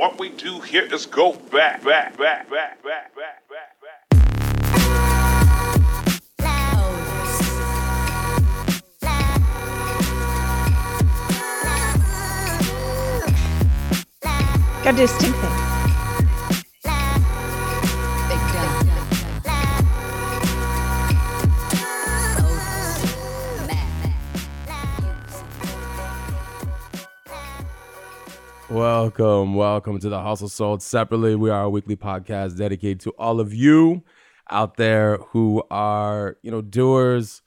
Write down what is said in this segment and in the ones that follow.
What we do here is go back, back, back, back, back, back, back, back. Gotta do a stink thing. Welcome, welcome to the Hustle Sold Separately. We are a weekly podcast dedicated to all of you out there who are, you know, doers,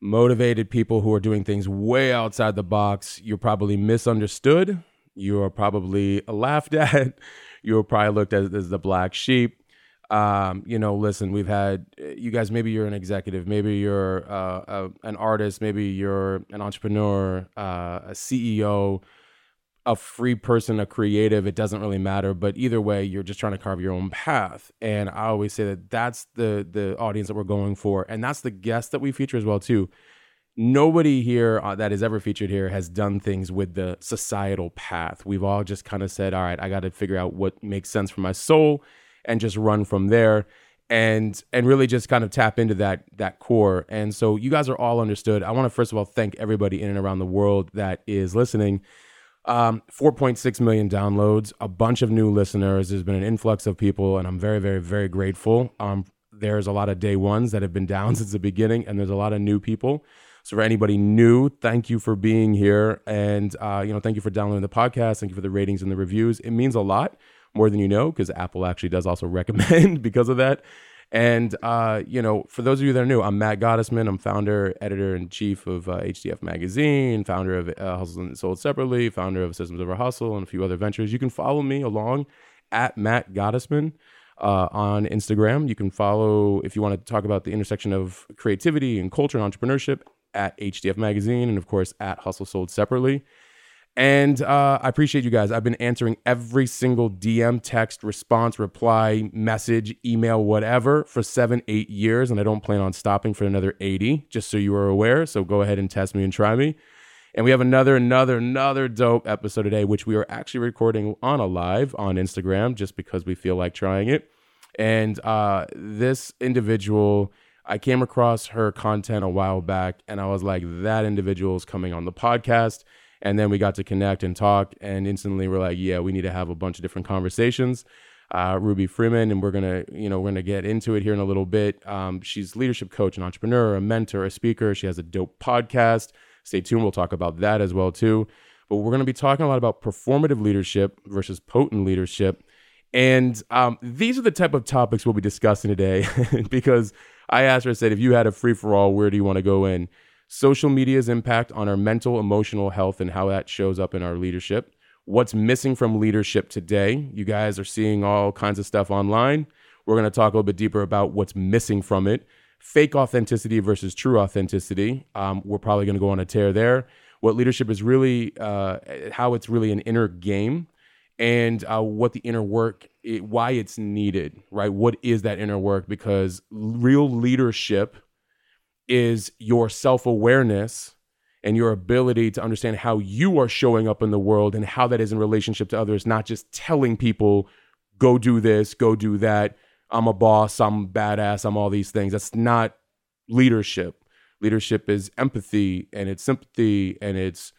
motivated people who are doing things way outside the box. You're probably misunderstood. You are probably laughed at. You were probably looked at as the black sheep. Um, you know, listen, we've had you guys. Maybe you're an executive, maybe you're uh, a, an artist, maybe you're an entrepreneur, uh, a CEO a free person, a creative, it doesn't really matter. But either way, you're just trying to carve your own path. And I always say that that's the the audience that we're going for, and that's the guest that we feature as well too. Nobody here uh, that is ever featured here has done things with the societal path. We've all just kind of said, "All right, I got to figure out what makes sense for my soul," and just run from there. And and really just kind of tap into that that core. And so you guys are all understood. I want to first of all thank everybody in and around the world that is listening. Um, 4.6 million downloads, a bunch of new listeners. There's been an influx of people, and I'm very, very, very grateful. Um, there's a lot of day ones that have been down since the beginning, and there's a lot of new people. So for anybody new, thank you for being here, and uh, you know, thank you for downloading the podcast. Thank you for the ratings and the reviews. It means a lot more than you know because Apple actually does also recommend because of that. And uh, you know, for those of you that are new, I'm Matt Gottesman. I'm founder, editor in chief of uh, HDF Magazine, founder of uh, Hustle and Sold Separately, founder of Systems Over Hustle, and a few other ventures. You can follow me along at Matt Gottesman uh, on Instagram. You can follow if you want to talk about the intersection of creativity and culture and entrepreneurship at HDF Magazine, and of course at Hustle Sold Separately. And uh, I appreciate you guys. I've been answering every single DM, text, response, reply, message, email, whatever for seven, eight years. And I don't plan on stopping for another 80, just so you are aware. So go ahead and test me and try me. And we have another, another, another dope episode today, which we are actually recording on a live on Instagram just because we feel like trying it. And uh, this individual, I came across her content a while back and I was like, that individual is coming on the podcast. And then we got to connect and talk, and instantly we're like, yeah, we need to have a bunch of different conversations. Uh, Ruby Freeman, and we're gonna, you know, we're gonna get into it here in a little bit. Um, she's leadership coach, an entrepreneur, a mentor, a speaker. She has a dope podcast. Stay tuned. We'll talk about that as well too. But we're gonna be talking a lot about performative leadership versus potent leadership. And um, these are the type of topics we'll be discussing today because I asked her, I said, if you had a free for all, where do you want to go in? Social media's impact on our mental, emotional health, and how that shows up in our leadership. What's missing from leadership today? You guys are seeing all kinds of stuff online. We're going to talk a little bit deeper about what's missing from it. Fake authenticity versus true authenticity. Um, we're probably going to go on a tear there. What leadership is really, uh, how it's really an inner game, and uh, what the inner work, it, why it's needed, right? What is that inner work? Because real leadership is your self awareness and your ability to understand how you are showing up in the world and how that is in relationship to others, not just telling people, go do this, go do that. I'm a boss, I'm badass, I'm all these things. That's not leadership. Leadership is empathy and it's sympathy and it's,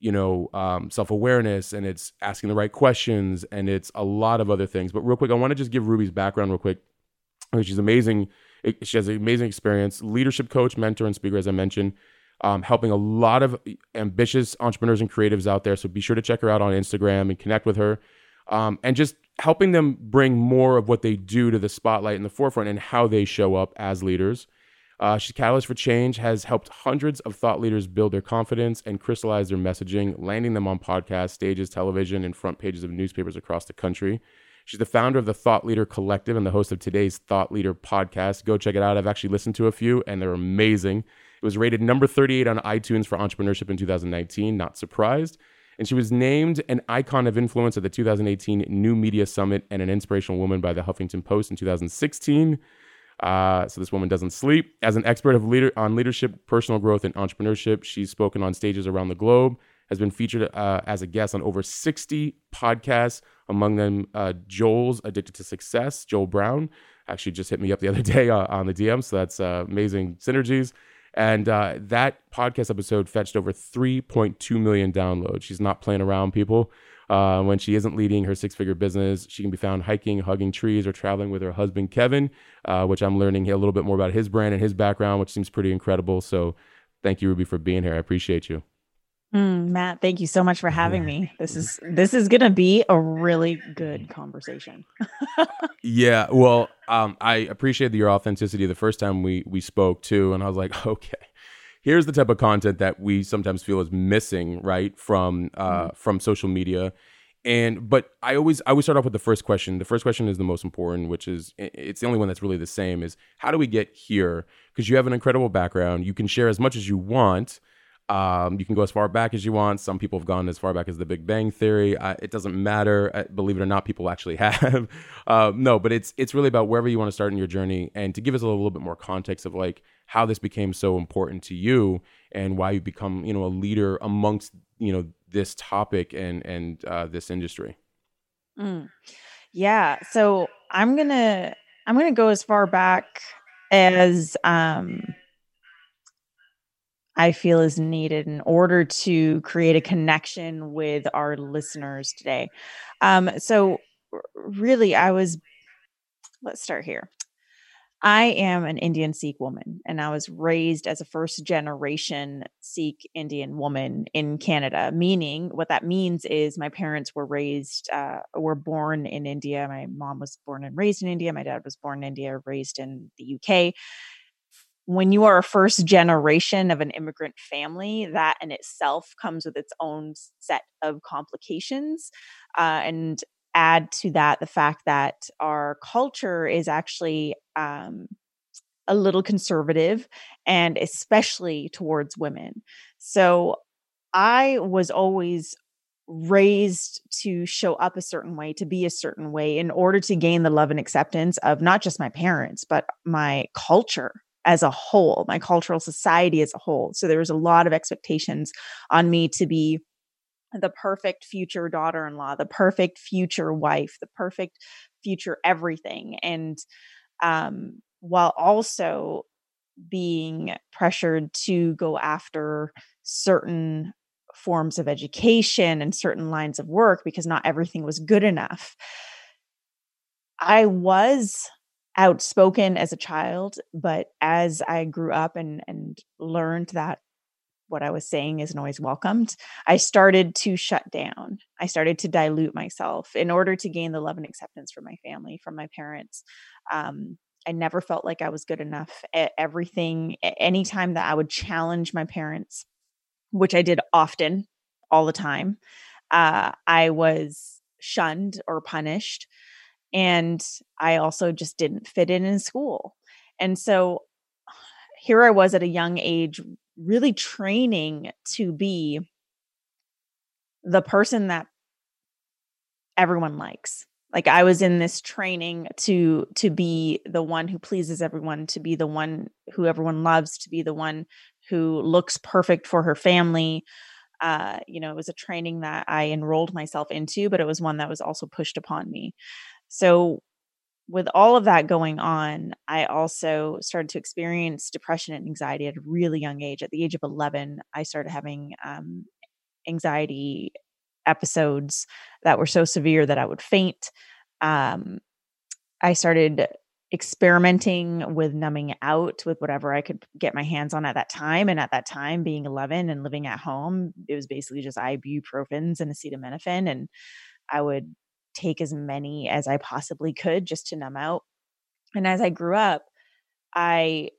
you know, um, self awareness and it's asking the right questions and it's a lot of other things. But real quick, I want to just give Ruby's background real quick. She's amazing she has an amazing experience, leadership coach, mentor, and speaker, as I mentioned, um, helping a lot of ambitious entrepreneurs and creatives out there. So be sure to check her out on Instagram and connect with her. Um, and just helping them bring more of what they do to the spotlight in the forefront and how they show up as leaders. Uh, she's Catalyst for Change, has helped hundreds of thought leaders build their confidence and crystallize their messaging, landing them on podcasts, stages, television, and front pages of newspapers across the country. She's the founder of the Thought Leader Collective and the host of today's Thought Leader podcast. Go check it out. I've actually listened to a few and they're amazing. It was rated number 38 on iTunes for entrepreneurship in 2019. Not surprised. And she was named an icon of influence at the 2018 New Media Summit and an inspirational woman by the Huffington Post in 2016. Uh, so this woman doesn't sleep. As an expert of leader on leadership, personal growth, and entrepreneurship, she's spoken on stages around the globe has been featured uh, as a guest on over 60 podcasts, among them uh, Joel's Addicted to Success, Joel Brown. Actually, just hit me up the other day uh, on the DM, so that's uh, amazing synergies. And uh, that podcast episode fetched over 3.2 million downloads. She's not playing around, people. Uh, when she isn't leading her six figure business, she can be found hiking, hugging trees, or traveling with her husband, Kevin, which I'm learning a little bit more about his brand and his background, which seems pretty incredible. So thank you, Ruby, for being here. I appreciate you. Mm, Matt, thank you so much for having me. This is this is gonna be a really good conversation. yeah, well, um, I appreciated your authenticity the first time we we spoke too, and I was like, okay, here's the type of content that we sometimes feel is missing, right, from uh, mm. from social media. And but I always I always start off with the first question. The first question is the most important, which is it's the only one that's really the same. Is how do we get here? Because you have an incredible background. You can share as much as you want um, you can go as far back as you want. Some people have gone as far back as the Big Bang Theory. It doesn't matter. I, believe it or not, people actually have. uh, no, but it's it's really about wherever you want to start in your journey, and to give us a little, little bit more context of like how this became so important to you and why you become you know a leader amongst you know this topic and and uh, this industry. Mm. Yeah. So I'm gonna I'm gonna go as far back as um I feel is needed in order to create a connection with our listeners today. Um, so, really, I was, let's start here. I am an Indian Sikh woman, and I was raised as a first generation Sikh Indian woman in Canada. Meaning, what that means is my parents were raised, uh, were born in India. My mom was born and raised in India. My dad was born in India, raised in the UK when you are a first generation of an immigrant family, that in itself comes with its own set of complications. Uh, and add to that the fact that our culture is actually um, a little conservative and especially towards women. So I was always raised to show up a certain way, to be a certain way in order to gain the love and acceptance of not just my parents, but my culture as a whole, my cultural society as a whole. So there was a lot of expectations on me to be the perfect future daughter in law, the perfect future wife, the perfect future everything. And um, while also being pressured to go after certain forms of education and certain lines of work because not everything was good enough. I was outspoken as a child, but as I grew up and and learned that what I was saying isn't always welcomed, I started to shut down. I started to dilute myself in order to gain the love and acceptance from my family, from my parents. Um, I never felt like I was good enough at everything. Anytime that I would challenge my parents, which I did often, all the time, uh, I was shunned or punished and I also just didn't fit in in school. And so here I was at a young age, really training to be the person that everyone likes. Like i was in this training to to be the one who pleases everyone to be the one who everyone loves to be the one who looks perfect for her family. Uh you know it was a training that i enrolled myself into but it was one that was also pushed upon me so, with all of that going on, I also started to experience depression and anxiety at a really young age. At the age of 11, I started having um, anxiety episodes that were so severe that I would faint. Um, I started experimenting with numbing out with whatever I could get my hands on at that time. And at that time, being 11 and living at home, it was basically just ibuprofens and acetaminophen. And I would take as many as I possibly could just to numb out. And as I grew up, I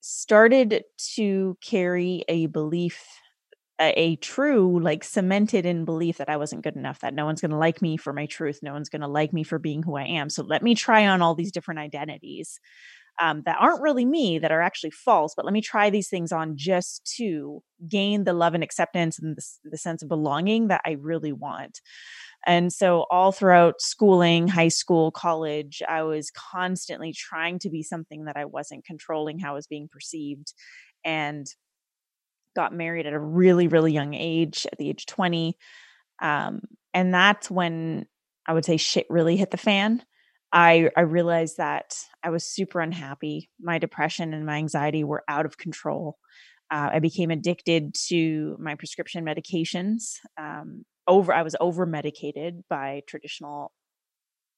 started to carry a belief a, a, true like cemented in belief that I wasn't good enough that no one's going to like me for my truth no one's going to like me for being who I am so let me try on all these different identities um, that aren't really me that are actually false but let me try these things on just to gain the love and acceptance and the, the sense of belonging that I really want and so, all throughout schooling, high school, college, I was constantly trying to be something that I wasn't controlling how I was being perceived. And got married at a really, really young age, at the age of 20. Um, and that's when I would say shit really hit the fan. I I realized that I was super unhappy. My depression and my anxiety were out of control. Uh, I became addicted to my prescription medications. Um, over, I was over medicated by traditional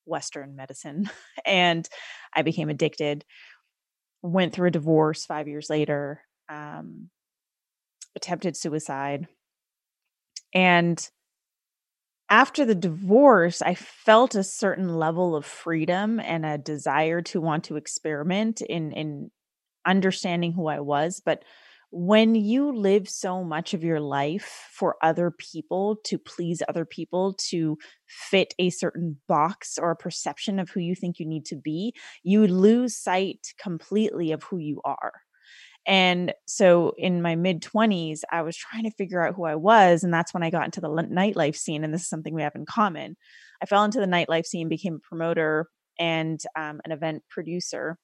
Western medicine, and I became addicted. Went through a divorce five years later. Um, attempted suicide, and after the divorce, I felt a certain level of freedom and a desire to want to experiment in in understanding who I was. But when you live so much of your life for other people to please other people to fit a certain box or a perception of who you think you need to be, you lose sight completely of who you are. And so in my mid 20s, I was trying to figure out who I was. And that's when I got into the nightlife scene. And this is something we have in common. I fell into the nightlife scene, became a promoter and um, an event producer.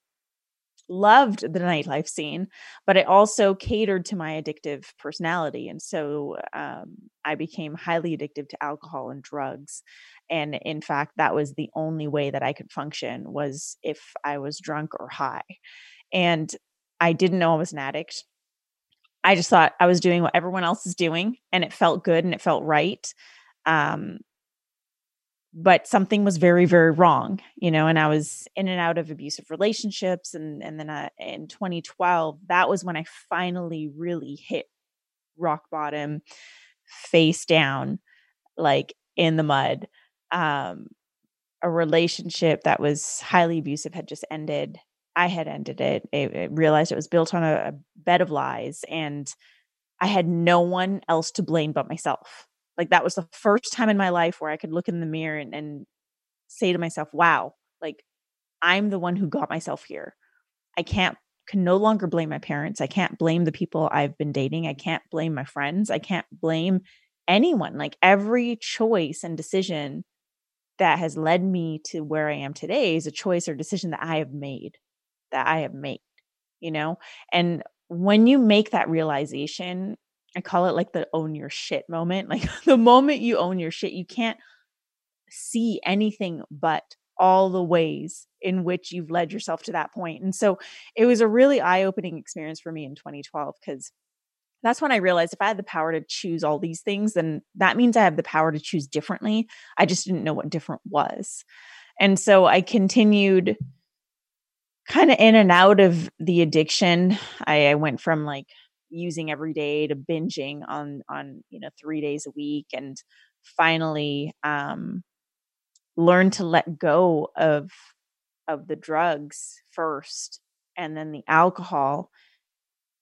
Loved the nightlife scene, but it also catered to my addictive personality. And so um, I became highly addictive to alcohol and drugs. And in fact, that was the only way that I could function was if I was drunk or high. And I didn't know I was an addict. I just thought I was doing what everyone else is doing and it felt good and it felt right. Um, but something was very, very wrong, you know, and I was in and out of abusive relationships. And, and then uh, in 2012, that was when I finally really hit rock bottom, face down, like in the mud. Um, a relationship that was highly abusive had just ended I had ended it. i, it realized it was built on a, a bed of lies, and I had no one else to blame but myself. Like that was the first time in my life where I could look in the mirror and, and say to myself, "Wow, like I'm the one who got myself here. I can't can no longer blame my parents. I can't blame the people I've been dating. I can't blame my friends. I can't blame anyone. Like every choice and decision that has led me to where I am today is a choice or decision that I have made that I have made, you know? And when you make that realization, I call it like the own your shit moment. Like the moment you own your shit, you can't see anything but all the ways in which you've led yourself to that point. And so it was a really eye opening experience for me in 2012 because that's when I realized if I had the power to choose all these things, then that means I have the power to choose differently. I just didn't know what different was. And so I continued kind of in and out of the addiction. I, I went from like using every day to binging on on you know three days a week, and finally um, learned to let go of of the drugs first, and then the alcohol.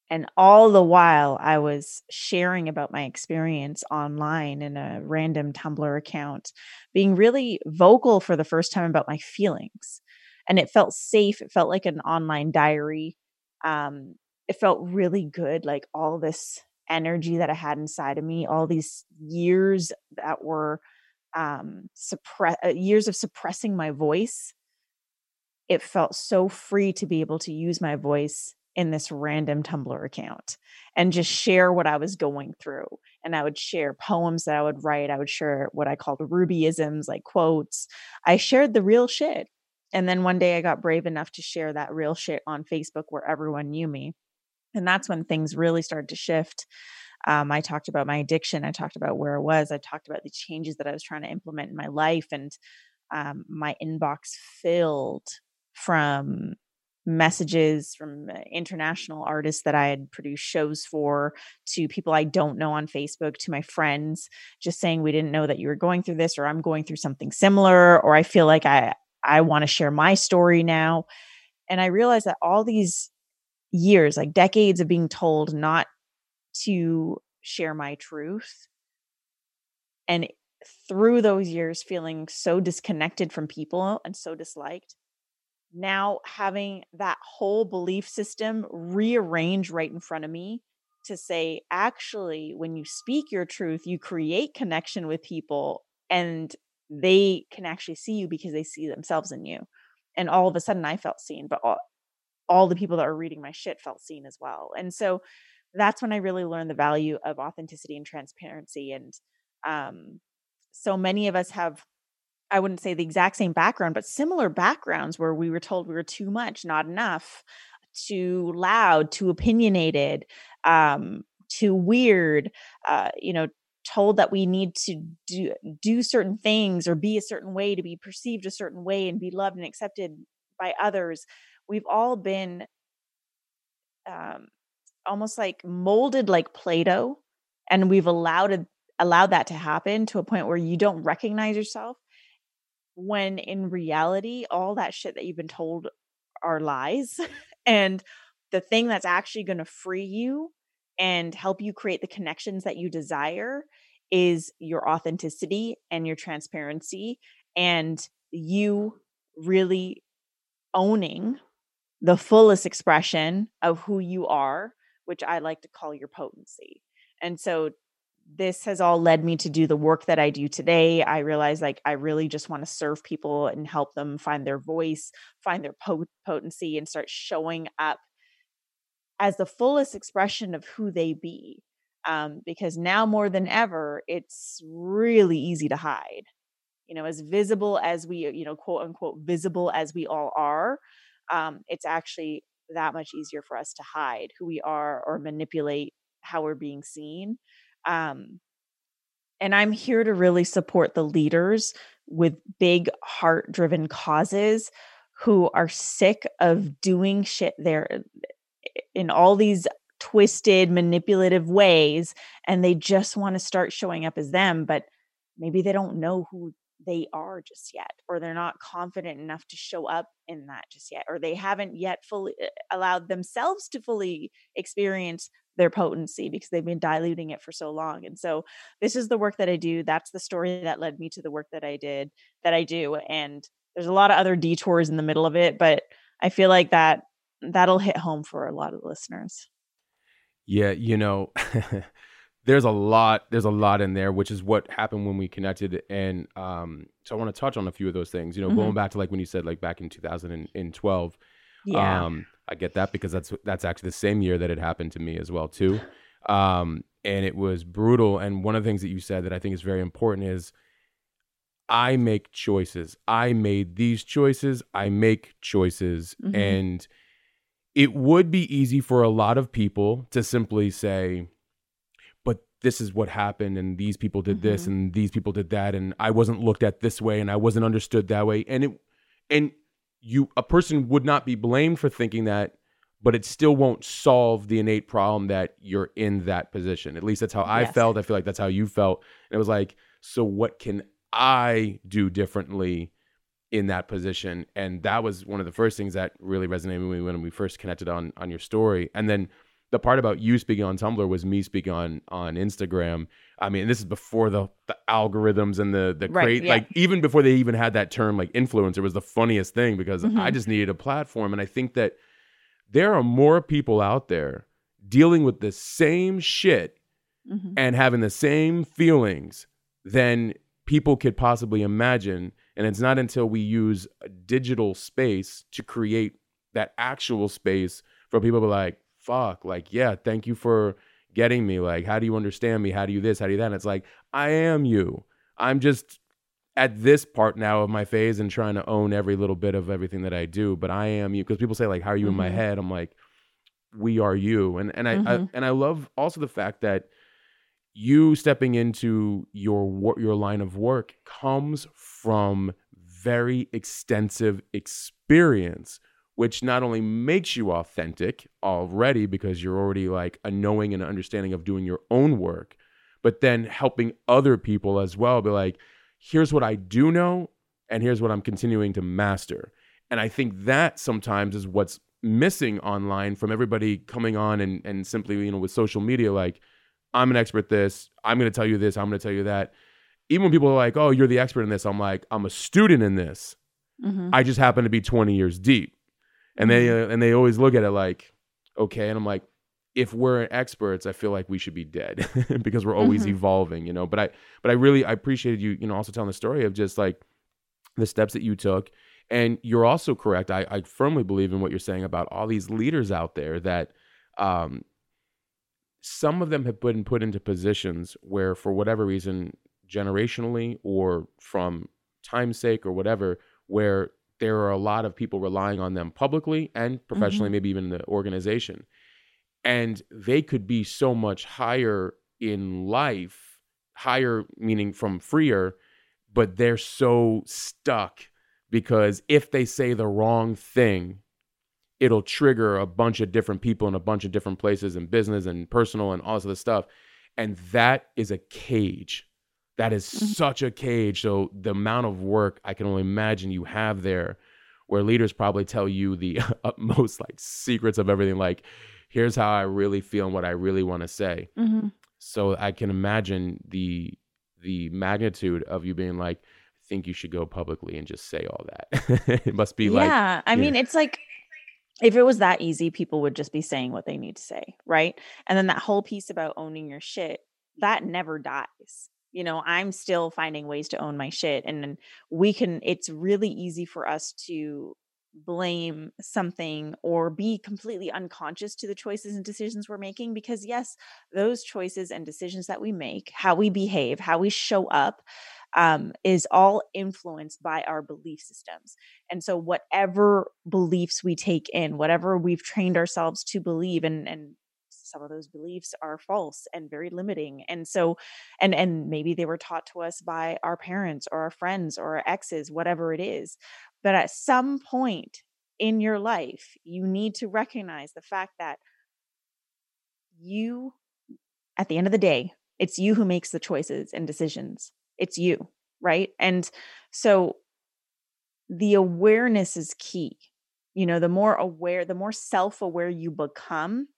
And all the while, I was sharing about my experience online in a random Tumblr account, being really vocal for the first time about my feelings and it felt safe. It felt like an online diary. Um, it felt really good, like all this energy that I had inside of me, all these years that were um, suppress uh, years of suppressing my voice. It felt so free to be able to use my voice in this random Tumblr account and just share what I was going through. And I would share poems that I would write. I would share what I called Rubyisms, like quotes. I shared the real shit. And then one day I got brave enough to share that real shit on Facebook where everyone knew me. And that's when things really started to shift. Um, I talked about my addiction. I talked about where I was. I talked about the changes that I was trying to implement in my life. And um, my inbox filled from messages from uh, international artists that I had produced shows for to people I don't know on Facebook to my friends just saying we didn't know that you were going through this or I'm going through something similar or I feel like I I want to share my story now. And I realized that all these years, like decades of being told not to share my truth, and through those years feeling so disconnected from people and so disliked, now having that whole belief system rearrange right in front of me to say, actually, when you speak your truth, you create connection with people and they can actually see you because they see themselves in you. And all of a sudden I felt seen, but all, all the people that were reading my shit felt seen as well. And so that's when I really learned the value of authenticity and transparency. And um, so many of us have, I wouldn't say the exact same background, but similar backgrounds where we were told we were too much, not enough, too loud, too opinionated, um, too weird, uh, you know, told that we need to do do certain things or be a certain way to be perceived a certain way and be loved and accepted by others we've all been um, almost like molded like play-doh and we've allowed it allowed that to happen to a point where you don't recognize yourself when in reality all that shit that you've been told are lies and the thing that's actually going to free you and help you create the connections that you desire is your authenticity and your transparency and you really owning the fullest expression of who you are which i like to call your potency and so this has all led me to do the work that i do today i realize like i really just want to serve people and help them find their voice find their potency and start showing up as the fullest expression of who they be. Um, because now more than ever, it's really easy to hide. You know, as visible as we, you know, quote unquote, visible as we all are, um, it's actually that much easier for us to hide who we are or manipulate how we're being seen. Um, and I'm here to really support the leaders with big heart driven causes who are sick of doing shit there in all these twisted, manipulative ways, and they just want to start showing up as them, but maybe they don't know who they are just yet, or they're not confident enough to show up in that just yet, or they haven't yet fully eh, allowed themselves to fully experience their potency because they've been diluting it for so long. And so this is the work that I do. That's the story that led me to the work that I did, that I do. And there's a lot of other detours in the middle of it, but I feel like that that'll hit home for a lot of listeners. Yeah, you know, there's a lot there's a lot in there, which is what happened when we connected and um so I want to touch on a few of those things. You know, mm-hmm. going back to like when you said like back in 2012. Yeah. Um I get that because that's that's actually the same year that it happened to me as well too. Um and it was brutal and one of the things that you said that I think is very important is I make choices. I made these choices. I make choices mm-hmm. and it would be easy for a lot of people to simply say, this is what happened, and these people did mm-hmm. this, and these people did that, and I wasn't looked at this way, and I wasn't understood that way. And it, and you, a person would not be blamed for thinking that, but it still won't solve the innate problem that you're in that position. At least that's how I yes. felt. I feel like that's how you felt. And it was like, so what can I do differently in that position. And that was one of the first things that really resonated with me when we first connected on on your story. And then the part about you speaking on Tumblr was me speaking on on Instagram. I mean, this is before the the algorithms and the the right, yeah. like even before they even had that term like influencer was the funniest thing because mm-hmm. I just needed a platform and I think that there are more people out there dealing with the same shit mm-hmm. and having the same feelings than people could possibly imagine and it's not until we use a digital space to create that actual space for people to be like, fuck, like, yeah, thank you for getting me. Like, how do you understand me? How do you this? How do you that? And it's like, I am you. I'm just at this part now of my phase and trying to own every little bit of everything that I do. But I am you. Because people say, like, how are you mm-hmm. in my mm-hmm. head? I'm like, we are you. And and I, mm-hmm. I and I love also the fact that you stepping into your your line of work comes from very extensive experience which not only makes you authentic already because you're already like a knowing and understanding of doing your own work but then helping other people as well be like here's what I do know and here's what I'm continuing to master and I think that sometimes is what's missing online from everybody coming on and and simply you know with social media like I'm an expert this. I'm going to tell you this. I'm going to tell you that. Even when people are like, "Oh, you're the expert in this," I'm like, "I'm a student in this. Mm-hmm. I just happen to be 20 years deep." And mm-hmm. they uh, and they always look at it like, "Okay," and I'm like, if we're experts, I feel like we should be dead because we're always mm-hmm. evolving, you know. But I but I really I appreciated you, you know, also telling the story of just like the steps that you took. And you're also correct. I, I firmly believe in what you're saying about all these leaders out there that um, some of them have been put into positions where for whatever reason generationally or from time's sake or whatever where there are a lot of people relying on them publicly and professionally Mhm. maybe even in the organization. And they could be so much higher in life higher meaning from freer but they're so stuck because if they say the wrong thing it'll trigger a bunch of different people in a bunch of different places and business and personal and all this other stuff. And that is a cage that is Mhm. such a cage so the amount of work i can only imagine you have there where leaders probably tell you the utmost like secrets of everything like here's how i really feel and what i really want to say Mhm. so I can imagine the the magnitude of you being like, I think you should go publicly and just say all that. it must be like, yeah, I yeah. mean, it's like if it was that easy, people would just be saying what they need to say, right? And then that whole piece about owning your shit, that never dies. You know, I'm still finding ways to own my shit. And we can, it's really easy for us to blame something or be completely unconscious to the choices and decisions we're making because, yes, those choices and decisions that we make, how we behave, how we show up, um, is all influenced by our belief systems. And so, whatever beliefs we take in, whatever we've trained ourselves to believe, and and some of those beliefs are false and very limiting. And so, and and maybe they were taught to us by our parents or our friends or our exes, whatever it is. But at some point in your life, you need to recognize the fact that you, at the end of the day, it's you who makes the choices and decisions. It's you, right? And so the awareness is key. You know, the more aware, the more self aware you become,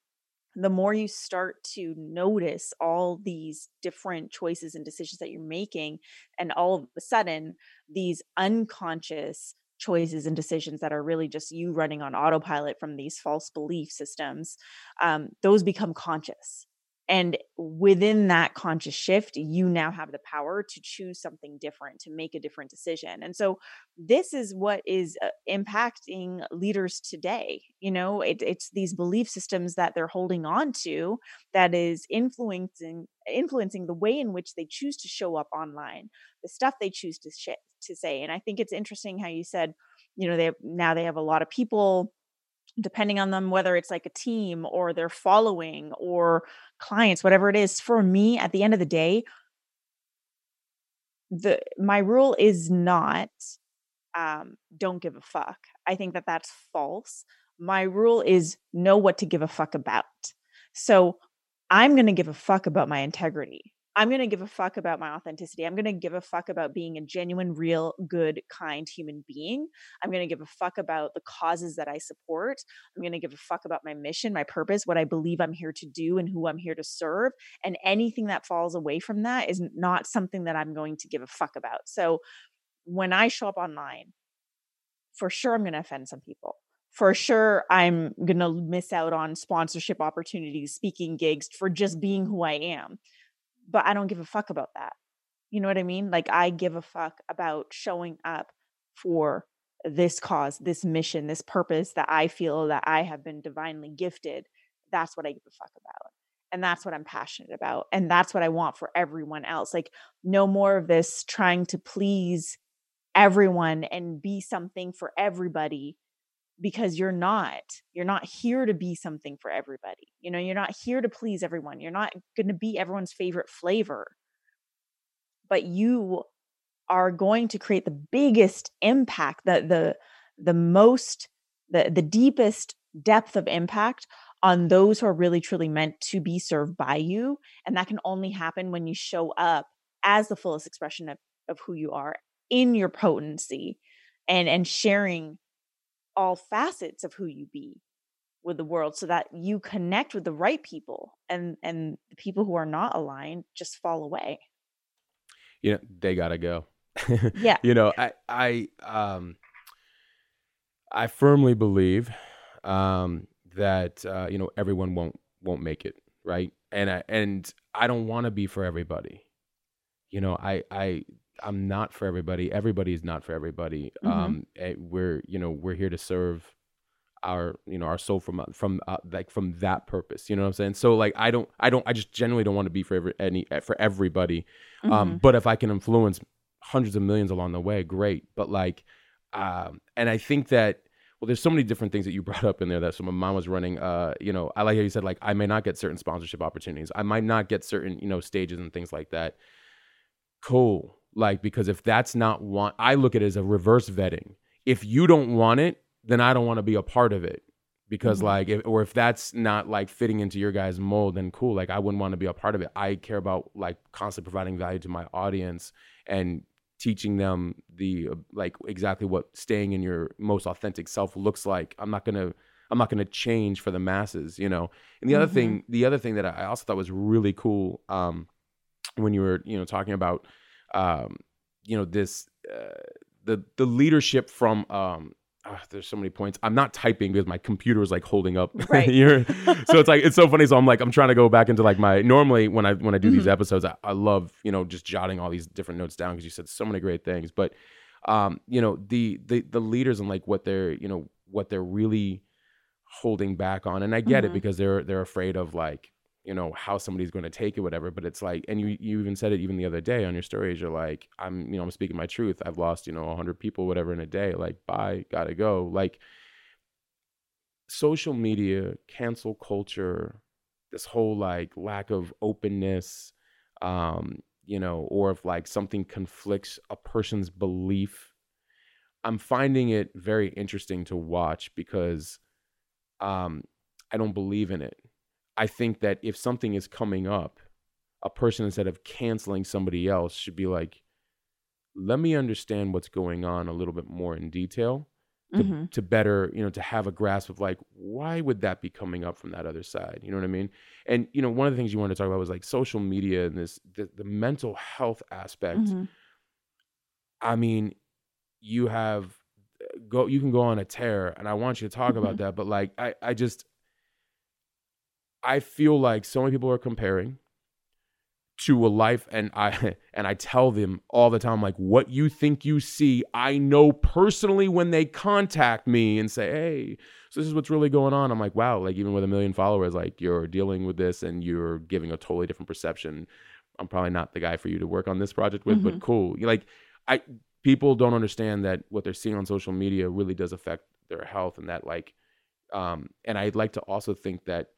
the more you start to notice all these different choices and decisions that you're making. And all of a sudden, these unconscious choices and decisions that are really just you running on autopilot from these false belief systems, um, those become conscious. And within that conscious shift, you now have the power to choose something different, to make a different decision. And so, this is what is uh, impacting leaders today. You know, it, it's these belief systems that they're holding on to that is influencing influencing the way in which they choose to show up online, the stuff they choose to sh- to say. And I think it's interesting how you said, you know, they have, now they have a lot of people depending on them whether it's like a team or their following or clients whatever it is for me at the end of the day the my rule is not um don't give a fuck. I think that that's false. My rule is know what to give a fuck about. So i'm going to give a fuck about my integrity i'm going to give a fuck about my authenticity. I'm going to give a fuck about being a genuine real good kind human being. I'm going to give a fuck about the causes that i support. I'm going to give a fuck about my mission my purpose what i believe i'm here to do and who i'm here to serve. And anything that falls away from that is not something that i'm going to give a fuck about. So when i show up online for sure i'm going to offend some people. For sure i'm going to miss out on sponsorship opportunities speaking gigs for just being who i am but i don't give a fuck about that. You know what i mean? Like i give a fuck about showing up for this cause this mission this purpose that i feel that i have been divinely gifted. That's what i give a fuck about and that's what i'm passionate about and that's what i want for everyone else. Like no more of this trying to please everyone and be something for everybody because you're not you're not here to be something for everybody you know you're not here to please everyone you're not going to be everyone's favorite flavor. But you are going to create the biggest impact the the the most the the deepest depth of impact on those who are really truly meant to be served by you and that can only happen when you show up as the fullest expression of, of who you are in your potency and and sharing all facets of who you be with the world so that you connect with the right people and and the people who are not aligned just fall away you know, they gotta go. Yeah. you know, I I um I firmly believe um that uh, you know everyone won't won't make it, right? And I and I don't want to be for everybody. You know, I I I'm not for everybody. Everybody is not for everybody. Mhm. Um, eh, we're you know we're here to serve our you know our soul from from uh, like from that purpose you know what i'm saying so like i don't i don't i just generally don't want to be for every any for everybody um Mhm. but if i can influence hundreds of millions along the way great but like um and i think that well there's so many different things that you brought up in there that so my mom was running uh you know i like how you said like i may not get certain sponsorship opportunities i might not get certain you know stages and things like that cool like because if that's not want i look at it as a reverse vetting. If you don't want it then i don't want to be a part of it. Because Mhm. like if, or if that's not like fitting into your guys mold then cool like i wouldn't want to be a part of it. I care about like constantly providing value to my audience and teaching them the like exactly what staying in your most authentic self looks like. I'm not gonna i'm not gonna change for the masses you know? And the other Mhm. thing the other thing that i also thought was really cool um when you were you know talking about um you know this uh, the the leadership from um ah, there's so many points i'm not typing because my computer is like holding up Right. So it's like it's so funny so i'm like i'm trying to go back into like my normally when i when i do these Mhm. episodes I, I love you know just jotting all these different notes down because you said so many great things but um you know the the the leaders and like what they're you know what they're really holding back on and i get it Mhm. because they're they're afraid of like you know how somebody's going to take it whatever but it's like and you you even said it even the other day on your stories you're like i'm you know i'm speaking my truth. I've lost you know 100 people whatever in a day. Like bye gotta go. Like social media cancel culture this whole like lack of openness um you know or if like something conflicts a person's belief i'm finding it very interesting to watch because um i don't believe in it i think that if something is coming up a person instead of canceling somebody else should be like let me understand what's going on a little bit more in detail to, Mhm. to better you know to have a grasp of like why would that be coming up from that other side you know what i mean and you know one of the things you wanted to talk about was like social media and this the, the mental health aspect Mhm. i mean you have go you can go on a tear and i want you to talk about Mhm. that but like i i just i feel like so many people are comparing to a life and i and i tell them all the time like what you think you see i know personally when they contact me and say hey so this is what's really going on. I'm like wow like even with a million followers like you're dealing with this and you're giving a totally different perception. I'm probably not the guy for you to work on this project with but Mhm. cool. Like i people don't understand that what they're seeing on social media really does affect their health and that like um and i'd like to also think that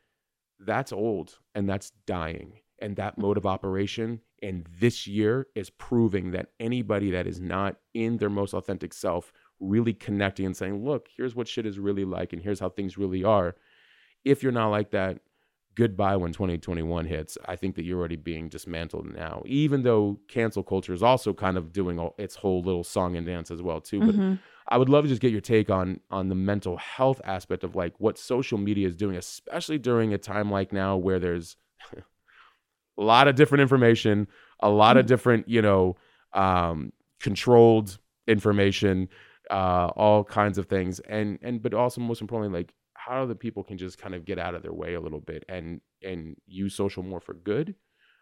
that's old and that's dying. And that mode of operation and this year is proving that anybody that is not in their most authentic self really connecting and saying look here's what shit is really like and here's how things really are. If you're not like that goodbye when 2021 hits i think that you're already being dismantled now even though cancel culture is also kind of doing all, its whole little song and dance as well too but Mhm. I would love to just get your take on on the mental health aspect of like what social media is doing, especially during a time like now where there's a lot of different information, a lot of Mhm. different, you know, um, controlled information, uh, all kinds of things, and and but also most importantly, like how the people can just kind of get out of their way a little bit and and use social more for good,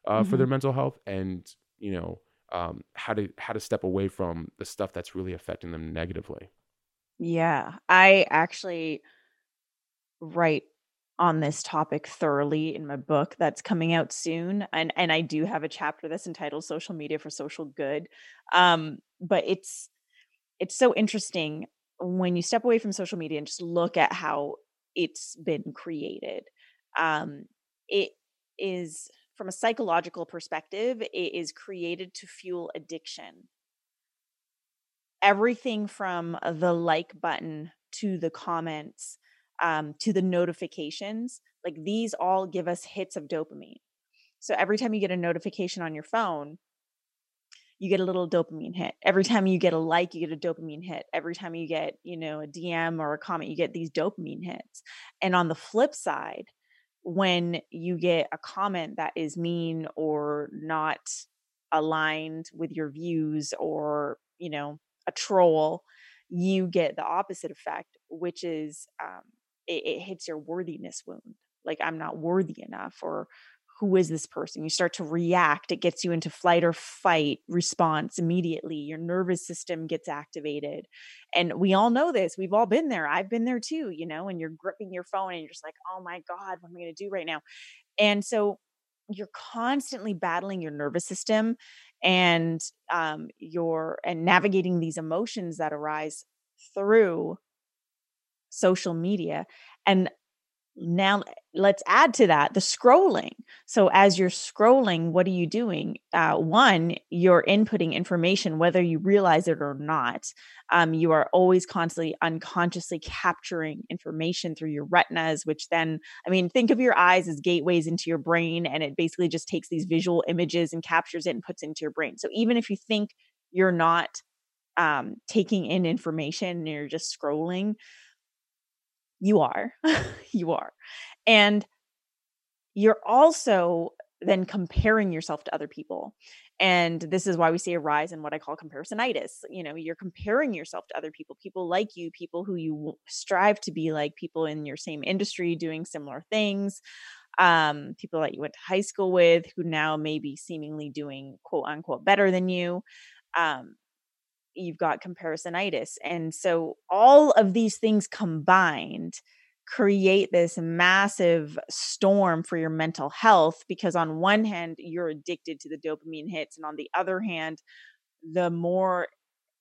uh, for their mental health, and you know, um, how to how to step away from the stuff that's really affecting them negatively. Yeah, I actually write on this topic thoroughly in my book that's coming out soon and and I do have a chapter that's entitled social media for social good. Um but it's it's so interesting when you step away from social media and just look at how it's been created. Um it is from a psychological perspective, it is created to fuel addiction everything from the like button to the comments um, to the notifications like these all give us hits of dopamine so every time you get a notification on your phone you get a little dopamine hit. Every time you get a like you get a dopamine hit. Every time you get you know a dm or a comment you get these dopamine hits. And on the flip side when you get a comment that is mean or not aligned with your views or you know a troll you get the opposite effect which is um, it, it hits your worthiness wound. Like i'm not worthy enough or who is this person? You start to react. It gets you into flight or fight response immediately. Your nervous system gets activated. And we all know this. We've all been there. I've been there too, you know, and you're gripping your phone and you're just like, oh my God, what am I going to do right now? And so you're constantly battling your nervous system and um, you're and navigating these emotions that arise through social media and now let's add to that the scrolling. So as you're scrolling what are you doing? Uh, one you're inputting information whether you realize it or not. Um, you are always constantly unconsciously capturing information through your retinas which then i mean think of your eyes as gateways into your brain and it basically just takes these visual images and captures it and puts it into your brain. So even if you think you're not um, taking in information and you're just scrolling you are. you are. And you're also then comparing yourself to other people. And this is why we see a rise in what I call comparisonitis. You know, you're comparing yourself to other people, people like you, people who you strive to be like, people in your same industry doing similar things, um, people that you went to high school with who now may be seemingly doing quote unquote better than you. Um, you've got comparisonitis. And so all of these things combined create this massive storm for your mental health because on one hand you're addicted to the dopamine hits and on the other hand the more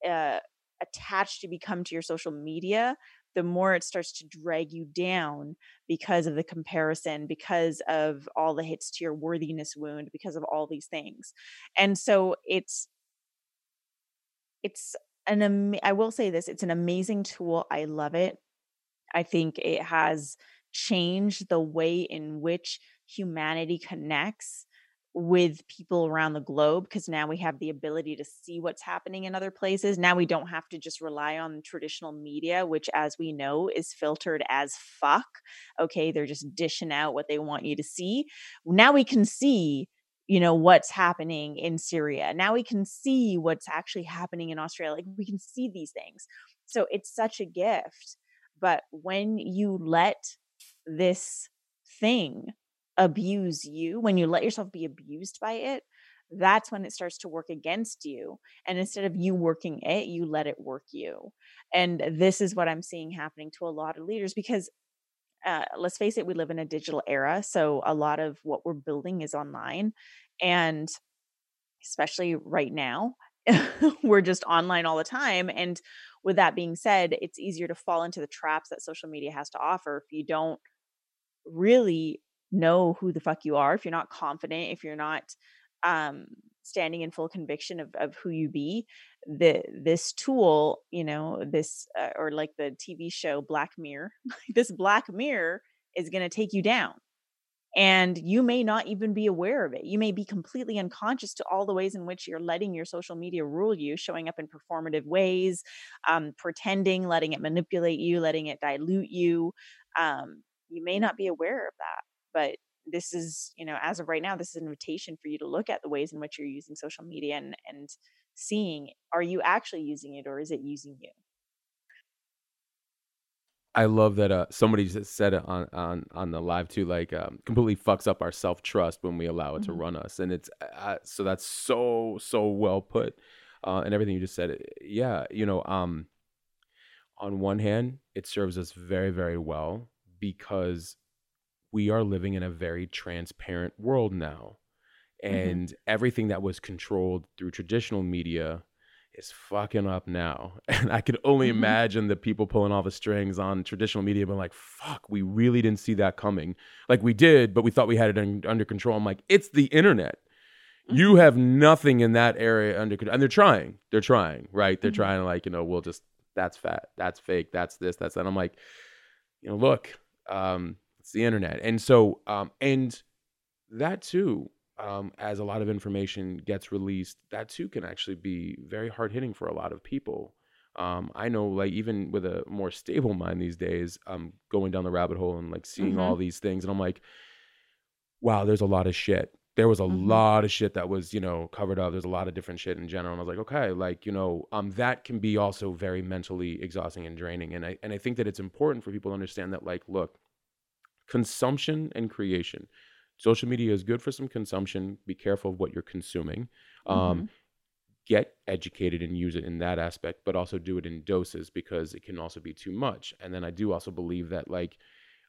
uh, attached you become to your social media the more it starts to drag you down because of the comparison because of all the hits to your worthiness wound because of all these things and so it's it's an am- I will say this, it's an amazing tool. I love it. I think it has changed the way in which humanity connects with people around the globe because now we have the ability to see what's happening in other places. Now we don't have to just rely on traditional media, which, as we know, is filtered as fuck. Okay, they're just dishing out what they want you to see. Now we can see you know what's happening in Syria. Now we can see what's actually happening in Australia. Like we can see these things. So it's such a gift. But when you let this thing abuse you, when you let yourself be abused by it, that's when it starts to work against you. And instead of you working it, you let it work you. And this is what I'm seeing happening to a lot of leaders because uh, let's face it, we live in a digital era. So a lot of what we're building is online. And especially right now, we're just online all the time. And with that being said, it's easier to fall into the traps that social media has to offer if you don't really know who the fuck you are, if you're not confident, if you're not um standing in full conviction of, of who you be the this tool you know this uh, or like the tv show black mirror this black mirror is going to take you down and you may not even be aware of it. You may be completely unconscious to all the ways in which you're letting your social media rule you showing up in performative ways um, pretending letting it manipulate you letting it dilute you um, you may not be aware of that but this is you know as of right now this is an invitation for you to look at the ways in which you're using social media and and seeing are you actually using it or is it using you I love that uh, somebody just said it on, on on the live too, like um, completely fucks up our self trust when we allow it mm-hmm. to run us, and it's uh, so that's so so well put, uh, and everything you just said. Yeah, you know, um, on one hand, it serves us very very well because we are living in a very transparent world now. Mm-hmm. And mm-hmm. everything that was controlled through traditional media is fucking up now. And I can only mm-hmm. imagine the people pulling all the strings on traditional media being like, fuck, we really didn't see that coming. Like we did, but we thought we had it under control. I'm like, it's the internet. Mm-hmm. You have nothing in that area under control. And they're trying. They're trying, right? They're mm-hmm. trying to like, you know, we'll just, that's fat, that's fake, that's this, that's that. And I'm like, you know, look, um, it's the internet. And so, um, and that too, um, as a lot of information gets released, that too can actually be very hard hitting for a lot of people. Um, I know, like, even with a more stable mind these days, I'm going down the rabbit hole and like seeing mm-hmm. all these things. And I'm like, wow, there's a lot of shit. There was a mm-hmm. lot of shit that was, you know, covered up. There's a lot of different shit in general. And I was like, okay, like, you know, um, that can be also very mentally exhausting and draining. And I and I think that it's important for people to understand that, like, look, consumption and creation. social media is good for some consumption. Be careful of what you're consuming. Um, Mhm. Get educated and use it in that aspect, but also do it in doses because it can also be too much. And then I do also believe that like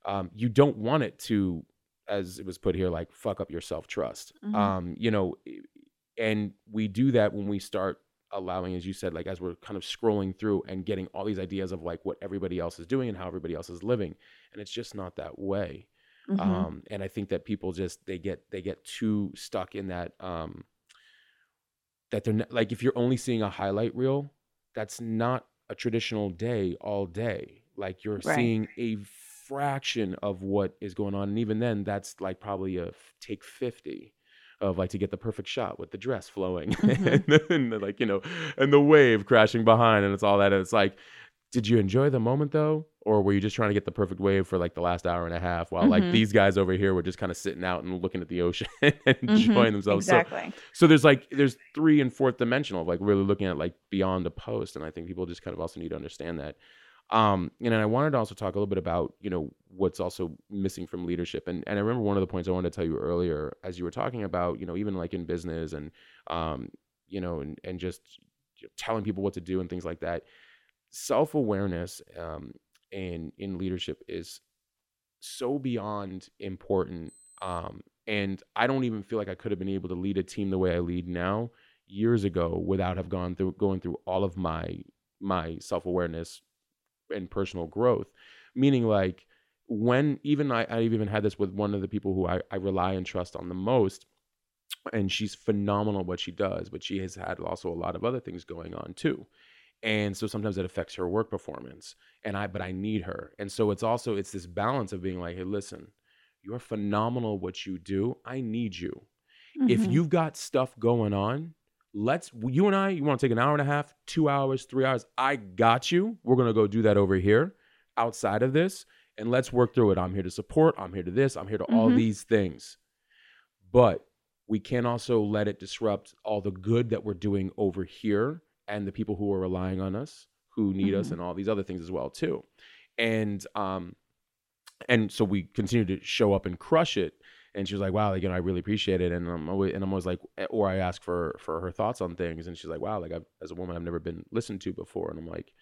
um, you don't want it to, as it was put here, like fuck up your self trust. Mhm. Um, you know, and we do that when we start allowing, as you said, like as we're kind of scrolling through and getting all these ideas of like what everybody else is doing and how everybody else is living, and it's just not that way Mhm. um and i think that people just they get they get too stuck in that um that they're not, like if you're only seeing a highlight reel that's not a traditional day all day like you're Right. seeing a fraction of what is going on and even then that's like probably a f- take 50 of like to get the perfect shot with the dress flowing Mhm. and then like you know and the wave crashing behind and it's all that and it's like did you enjoy the moment though or were you just trying to get the perfect wave for like the last hour and a half while like Mhm. these guys over here were just kind of sitting out and looking at the ocean and Mhm. enjoying themselves so Exactly. so there's like there's three and fourth dimensional like really looking at like beyond a post and i think people just kind of also need to understand that um and i wanted to also talk a little bit about you know what's also missing from leadership. And and i remember one of the points i wanted to tell you earlier as you were talking about you know even like in business and um you know and and just telling people what to do and things like that self-awareness um in in leadership is so beyond important um and i don't even feel like i could have been able to lead a team the way i lead now years ago without have gone through going through all of my my self-awareness and personal growth. Meaning like when even I, i've even had this with one of the people who I, I rely and trust on the most and she's phenomenal at what she does but she has had also a lot of other things going on too. And so sometimes it affects her work performance and i but i need her. And so it's also it's this balance of being like hey listen you're phenomenal at what you do. I need you. If Mhm. you've got stuff going on let's you and i you want to take an hour and a half two hours three hours i got you we're going to go do that over here outside of this and let's work through it i'm here to support i'm here to this i'm here to all Mhm. these things but we can't also let it disrupt all the good that we're doing over here and the people who are relying on us who need us Mhm. and all these other things as well too and um and so we continue to show up and crush it and she was like wow like you know i really appreciate it and i'm always and i'm always like or i ask for for her thoughts on things and she's like wow like I've, as a woman i've never been listened to before and i'm like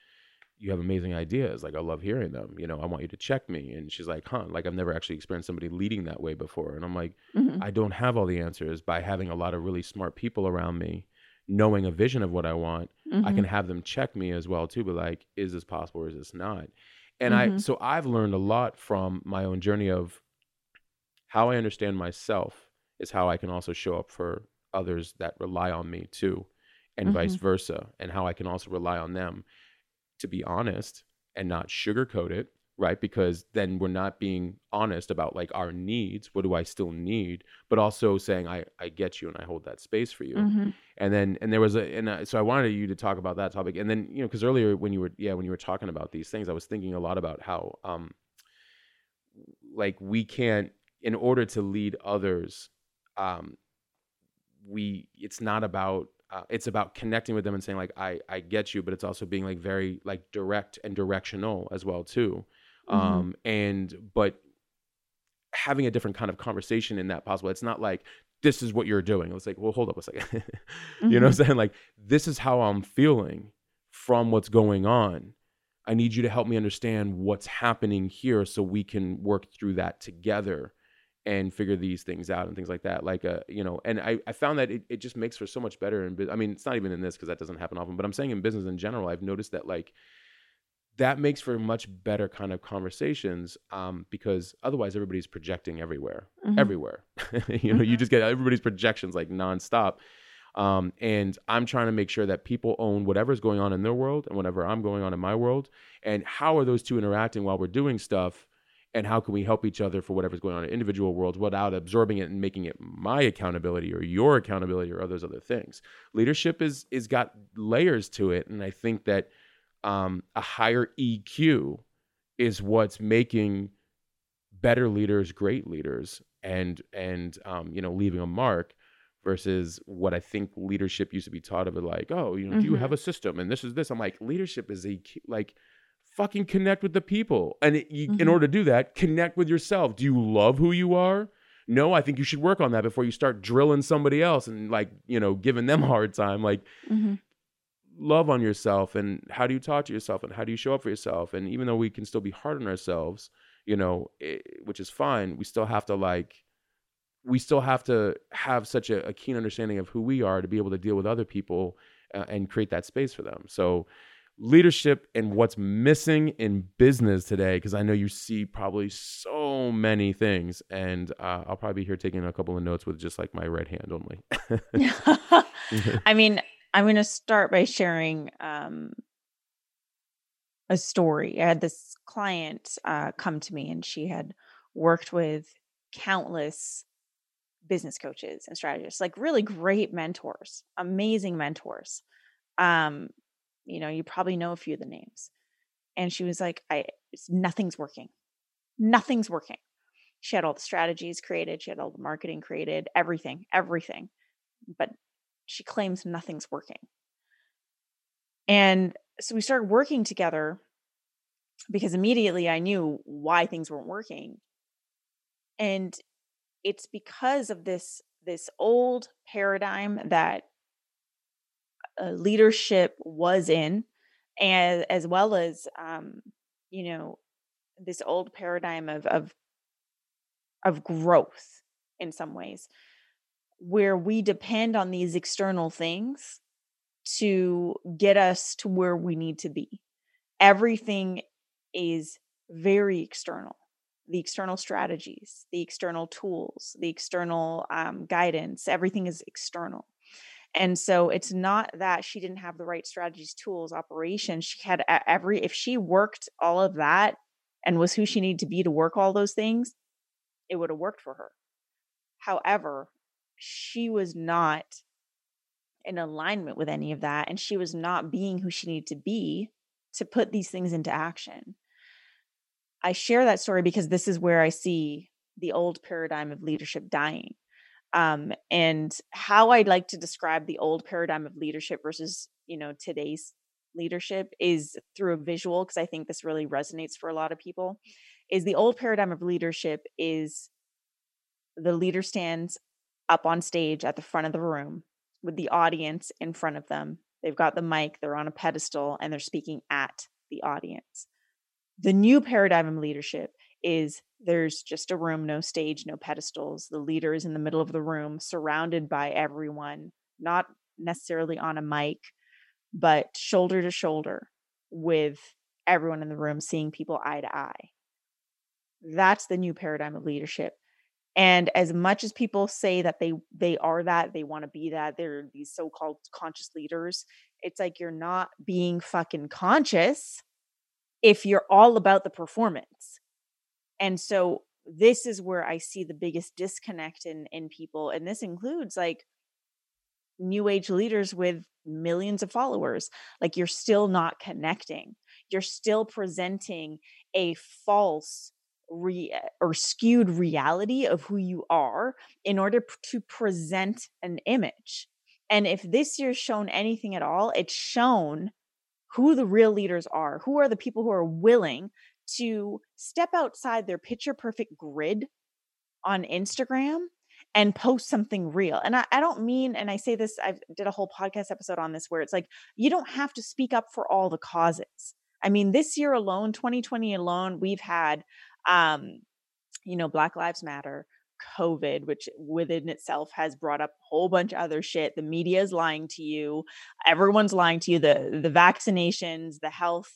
you have amazing ideas like i love hearing them you know i want you to check me and she's like huh like i've never actually experienced somebody leading that way before and i'm like Mhm. I don't have all the answers by having a lot of really smart people around me, knowing a vision of what I want. I Mhm. can have them check me as well too, but like, is this possible or is this not? And I Mhm. so I've learned a lot from my own journey of how I understand myself is how I can also show up for others that rely on me too, and vice Mhm. versa, and how I can also rely on them to be honest and not sugarcoat it, right? Because then we're not being honest about like our needs. What do I still need? But also saying I I get you and I hold that space for you. Mhm. And then and there was a and uh, so I wanted you to talk about that topic. And then you know because earlier when you were yeah when you were talking about these things, I was thinking a lot about how um like we can't in order to lead others um we it's not about uh, it's about connecting with them and saying like I I get you, but it's also being like very like direct and directional as well too. Mhm. Um and but having a different kind of conversation in that possible. It's not like this is what you're doing. It's like, well, hold up a second. you know what I'm saying? Like this is how I'm feeling from what's going on. I need you to help me understand what's happening here so we can work through that together and figure these things out and things like that. Like, uh, you know, and I, I found that it, it just makes for so much better. And I mean, it's not even in this because that doesn't happen often, but I'm saying in business in general, I've noticed that like that makes for much better kind of conversations um, because otherwise everybody's projecting everywhere, Mhm. everywhere. you know, you Mhm. just get everybody's projections like nonstop. Um, and I'm trying to make sure that people own whatever's going on in their world and whatever I'm going on in my world. And how are those two interacting while we're doing stuff? And how can we help each other for whatever's going on in individual worlds without absorbing it and making it my accountability or your accountability or those other things? Leadership is is got layers to it, and I think that um, a higher EQ is what's making better leaders great leaders and and um, you know leaving a mark versus what I think leadership used to be taught of it like oh you know do you Mhm. have a system and this is this I'm like leadership is a key- like fucking connect with the people. And it, you, in Mhm. order to do that connect with yourself. Do you love who you are? No, I think you should work on that before you start drilling somebody else and like, you know, giving them a hard time. Like, hmm love on yourself and how do you talk to yourself and how do you show up for yourself? And even though we can still be hard on ourselves you know eh, which is fine we still have to like we still have to have such a, a keen understanding of who we are to be able to deal with other people uh, and create that space for them. So leadership and what's missing in business today because i know you see probably so many things and uh, i'll probably be here taking a couple of notes with just like my right hand only I mean, I'm going to start by sharing um, a story. I had this client uh, come to me, and she had worked with countless business coaches and strategists, like really great mentors, amazing mentors. Um, you know, you probably know a few of the names. And she was like, "I nothing's working, nothing's working." She had all the strategies created, she had all the marketing created, everything, everything, but she claims nothing's working. And so we started working together because immediately I knew why things weren't working. And it's because of this this old paradigm that uh, leadership was in and as well as um you know this old paradigm of of of growth in some ways where we depend on these external things to get us to where we need to be. Everything is very external. The external strategies, the external tools, the external um, guidance, everything is external. And so it's not that she didn't have the right strategies, tools, operations. She had every, if she worked all of that and was who she needed to be to work all those things, it would have worked for her. However, she was not in alignment with any of that and she was not being who she needed to be to put these things into action i share that story because this is where i see the old paradigm of leadership dying um, and how i'd like to describe the old paradigm of leadership versus you know today's leadership is through a visual because i think this really resonates for a lot of people is the old paradigm of leadership is the leader stands up on stage at the front of the room with the audience in front of them. They've got the mic, they're on a pedestal, and they're speaking at the audience. The new paradigm of leadership is there's just a room, no stage, no pedestals. The leader is in the middle of the room, surrounded by everyone, not necessarily on a mic, but shoulder to shoulder with everyone in the room, seeing people eye to eye. That's the new paradigm of leadership and as much as people say that they they are that they want to be that they're these so-called conscious leaders it's like you're not being fucking conscious if you're all about the performance and so this is where i see the biggest disconnect in in people and this includes like new age leaders with millions of followers like you're still not connecting you're still presenting a false re- or skewed reality of who you are in order p- to present an image. And if this year's shown anything at all, it's shown who the real leaders are. Who are the people who are willing to step outside their picture perfect grid on Instagram and post something real. And I, I don't mean, and I say this, I did a whole podcast episode on this where it's like, you don't have to speak up for all the causes. I mean, this year alone, 2020 alone, we've had um, you know, Black Lives Matter, COVID, which within itself has brought up a whole bunch of other shit. The media is lying to you. Everyone's lying to you. The the vaccinations, the health,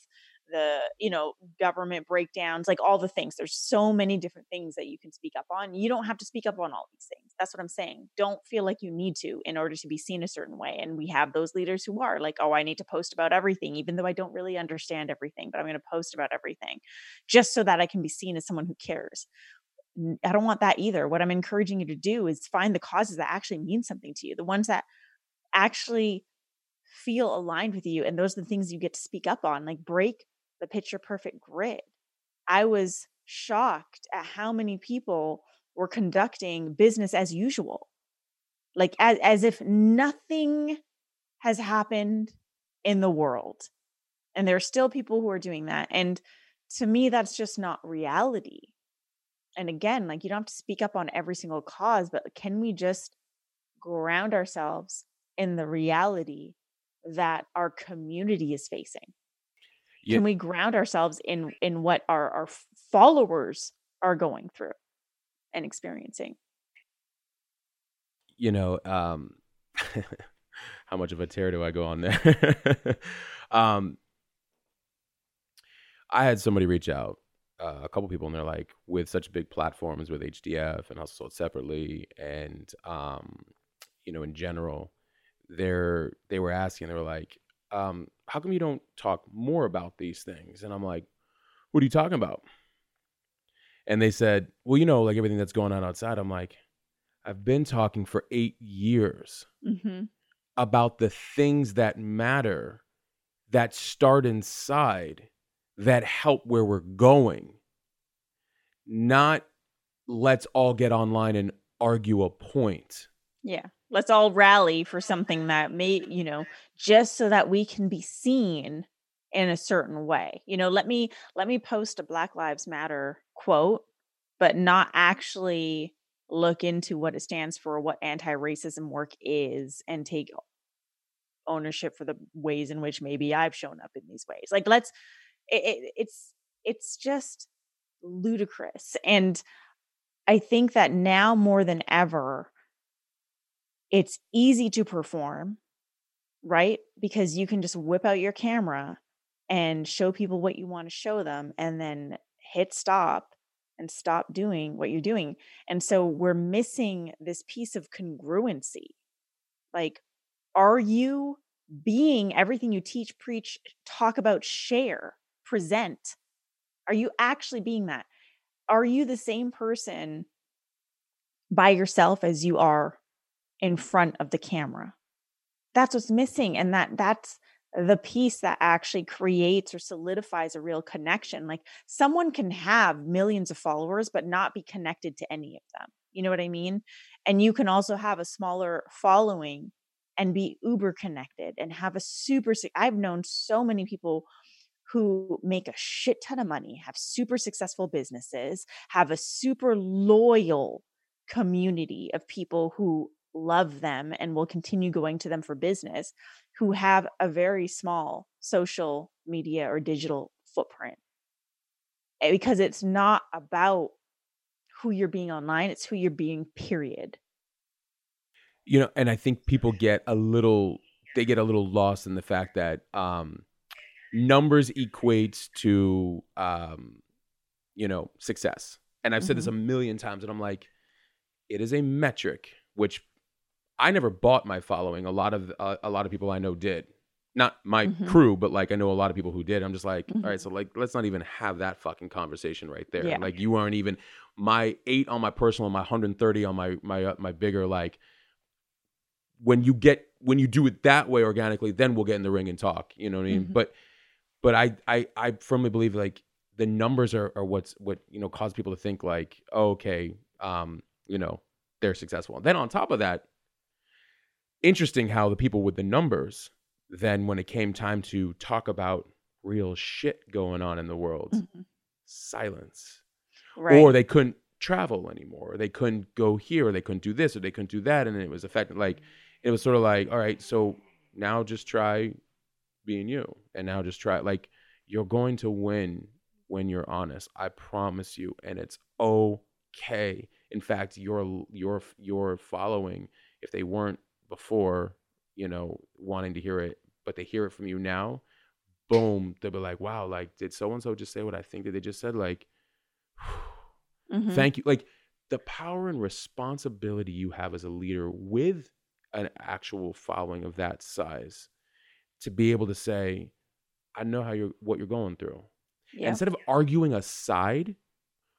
the you know government breakdowns, like all the things. There's so many different things that you can speak up on. You don't have to speak up on all these things. That's what I'm saying. Don't feel like you need to in order to be seen a certain way. And we have those leaders who are like, oh, I need to post about everything, even though I don't really understand everything, but I'm going to post about everything just so that I can be seen as someone who cares. i don't want that either. What I'm encouraging you to do is find the causes that actually mean something to you, the ones that actually feel aligned with you. And those are the things you get to speak up on, like break the picture perfect grid. I was shocked at how many people were conducting business as usual, like as, as if nothing has happened in the world. And there are still people who are doing that. And to me, that's just not reality. and again, like you don't have to speak up on every single cause, but can we just ground ourselves in the reality that our community is facing? Yeah. Can we ground ourselves in in what our our followers are going through and experiencing? you know, um, how much of a tear do I go on there? um, I had somebody reach out, uh, a couple people, and they're like, with such big platforms with HDF and also sold separately, and um, you know, in general, they're they were asking, they were like, um, how come you don't talk more about these things? And I'm like, what are you talking about? And they said, well, you know, like everything that's going on outside. I'm like, I've been talking for eight years Mm-hmm. about the things that matter that start inside that help where we're going, not let's all get online and argue a point. Yeah. Let's all rally for something that may, you know, just so that we can be seen in a certain way. You know, let me let me post a Black Lives Matter quote, but not actually look into what it stands for, what anti-racism work is and take ownership for the ways in which maybe I've shown up in these ways. Like let's it, it, it's it's just ludicrous and I think that now more than ever it's easy to perform, right? Because you can just whip out your camera and show people what you want to show them and then hit stop and stop doing what you're doing. And so we're missing this piece of congruency. Like, are you being everything you teach, preach, talk about, share, present? Are you actually being that? Are you the same person by yourself as you are in front of the camera? That's what's missing. And that that's the piece that actually creates or solidifies a real connection. Like someone can have millions of followers, but not be connected to any of them. You know what I mean? And you can also have a smaller following and be uber connected and have a super. I've known so many people who make a shit ton of money, have super successful businesses, have a super loyal community of people who love them and will continue going to them for business who have a very small social media or digital footprint. Eh, because it's not about who you're being online it's who you're being period. You know, and I think people get a little they get a little lost in the fact that um numbers equates to um you know, success. And I've said this a million times and I'm like it is a metric which I never bought my following. A lot of uh, a lot of people I know did. Not my Mhm. crew, but like I know a lot of people who did. I'm just like, Mhm. all right, so like let's not even have that fucking conversation right there. Yeah. Like you aren't even my 8 on my personal, my 130 on my my uh, my bigger like when you get when you do it that way organically, then we'll get in the ring and talk. You know what I mean? Mhm. But but I I I firmly believe like the numbers are are what's what you know cause people to think like, oh, okay, um, you know, they're successful. And then on top of that, interesting how the people with the numbers then when it came time to talk about real shit going on in the world, Mhm. silence. Right. or they couldn't travel anymore. Or they couldn't go here or they couldn't do this or they couldn't do that and it was affecting like it was sort of like all right so now just try being you and now just try like you're going to win when you're honest i promise you and it's okay. In fact your your your following if they weren't before you know wanting to hear it but they hear it from you now boom they'll be like wow like did so and so just say what i think that they just said like Mhm. thank you like the power and responsibility you have as a leader with an actual following of that size to be able to say i know how you're what you're going through yeah. instead of arguing a side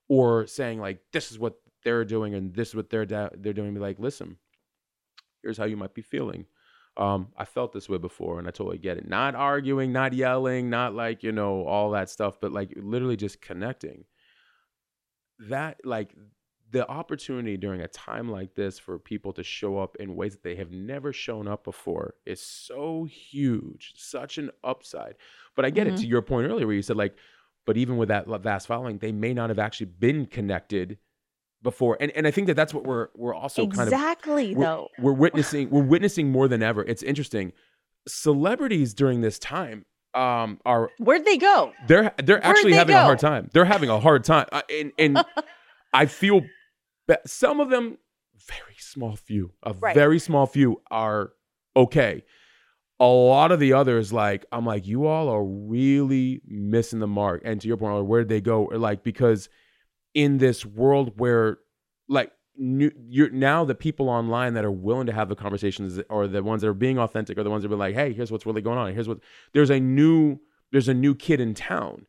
or saying like this is what they're doing and this is what they're da- they're doing be like listen here's how you might be feeling. Um i felt this way before and i totally get it. Not arguing not yelling not like you know all that stuff but like literally just connecting. That like the opportunity during a time like this for people to show up in ways that they have never shown up before is so huge such an upside. But i get it Mhm. to your point earlier where you said like but even with that vast following they may not have actually been connected before and, and i think that that's what we're we're also kind of exactly we're, though. we're witnessing we're witnessing more than ever. It's interesting. Celebrities during this time um are Where'd they go? they're they're actually they having a hard time. They're having a hard time. I- and and i feel that some of them very small few a Right. very small few are okay. A lot of the others like i'm like you all are really missing the mark. And to your point where did they go? Or like because in this world where like new, you're now the people online that are willing to have the conversations or the ones that are being authentic or the ones that are like hey here's what's really going on. Here's what there's a new there's a new kid in town.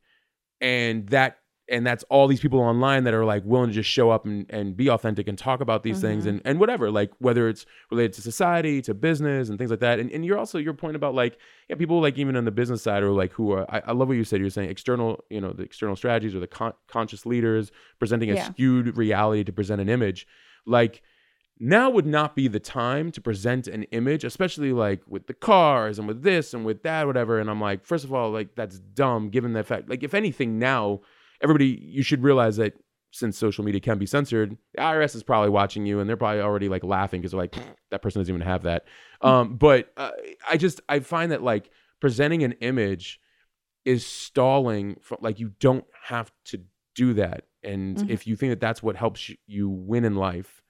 And that and that's all these people online that are like willing to just show up and, and be authentic and talk about these things Mhm. and, and whatever like whether it's related to society to business and things like that and, and you're also your point about like yeah people like even on the business side or like who are I, I love what you said you're saying external you know the external strategies or the con- conscious leaders presenting a Yeah. skewed reality to present an image like now would not be the time to present an image, especially like with the cars and with this and with that, whatever. And I'm like, first of all, like that's dumb given the fact, like, if anything, now everybody, you should realize that since social media can be censored, the IRS is probably watching you and they're probably already like laughing because they're like, that person doesn't even have that. Um, but uh, I just, I find that like presenting an image is stalling from like you don't have to do that and Mhm. if you think that that's what helps you- win in life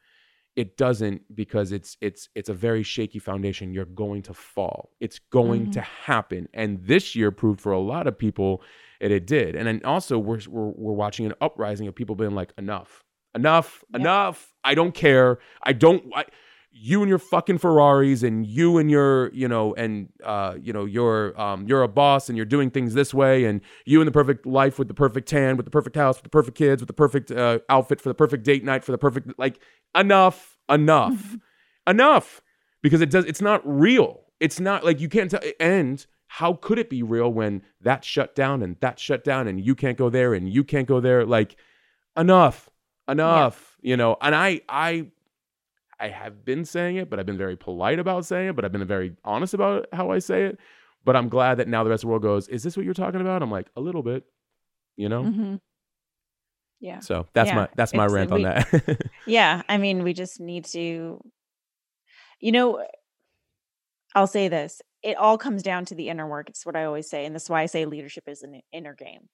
it doesn't because it's it's it's a very shaky foundation you're going to fall it's going Mhm. to happen and this year proved for a lot of people that it did and then also we're we're, we're watching an uprising of people being like enough enough Yep. enough i don't care i don't I, you and your fucking Ferraris and you and your, you know, and uh, you know, you're um you're a boss and you're doing things this way and you in the perfect life with the perfect tan, with the perfect house, with the perfect kids, with the perfect uh, outfit for the perfect date night, for the perfect like enough, enough, enough. Because it does it's not real. It's not like you can't tell and how could it be real when that shut down and that shut down and you can't go there and you can't go there? Like enough. Enough. You know, and I I I have been saying it, but I've been very polite about saying it, but I've been very honest about how I say it. But I'm glad that now the rest of the world goes, Is this what you're talking about? I'm like, a little bit, you know? Mm-hmm. Yeah. So that's Yeah, my that's my it's- rant on we- that. Yeah, I mean, we just need to, you know, I'll say this. It all comes down to the inner work. It's what I always say. And that's why I say leadership is an inner game.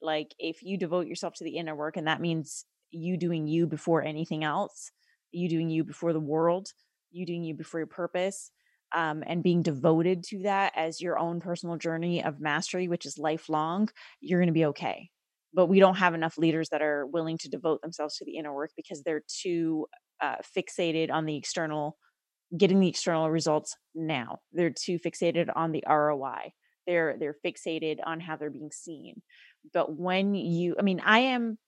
Like, if you devote yourself to the inner work, and that means you doing you before anything else, you doing you before the world, you doing you before your purpose, um, and being devoted to that as your own personal journey of mastery, which is lifelong, you're going to be okay but we don't have enough leaders that are willing to devote themselves to the inner work because they're too uh, fixated on the external getting the external results now. They're too fixated on the roi they're they're fixated on how they're being seen. But when you i mean i am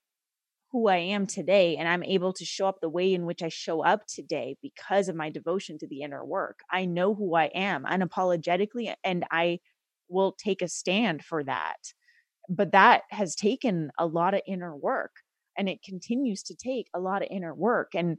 who i am today and i'm able to show up the way in which i show up today because of my devotion to the inner work. I know who i am unapologetically and i will take a stand for that. But that has taken a lot of inner work and it continues to take a lot of inner work and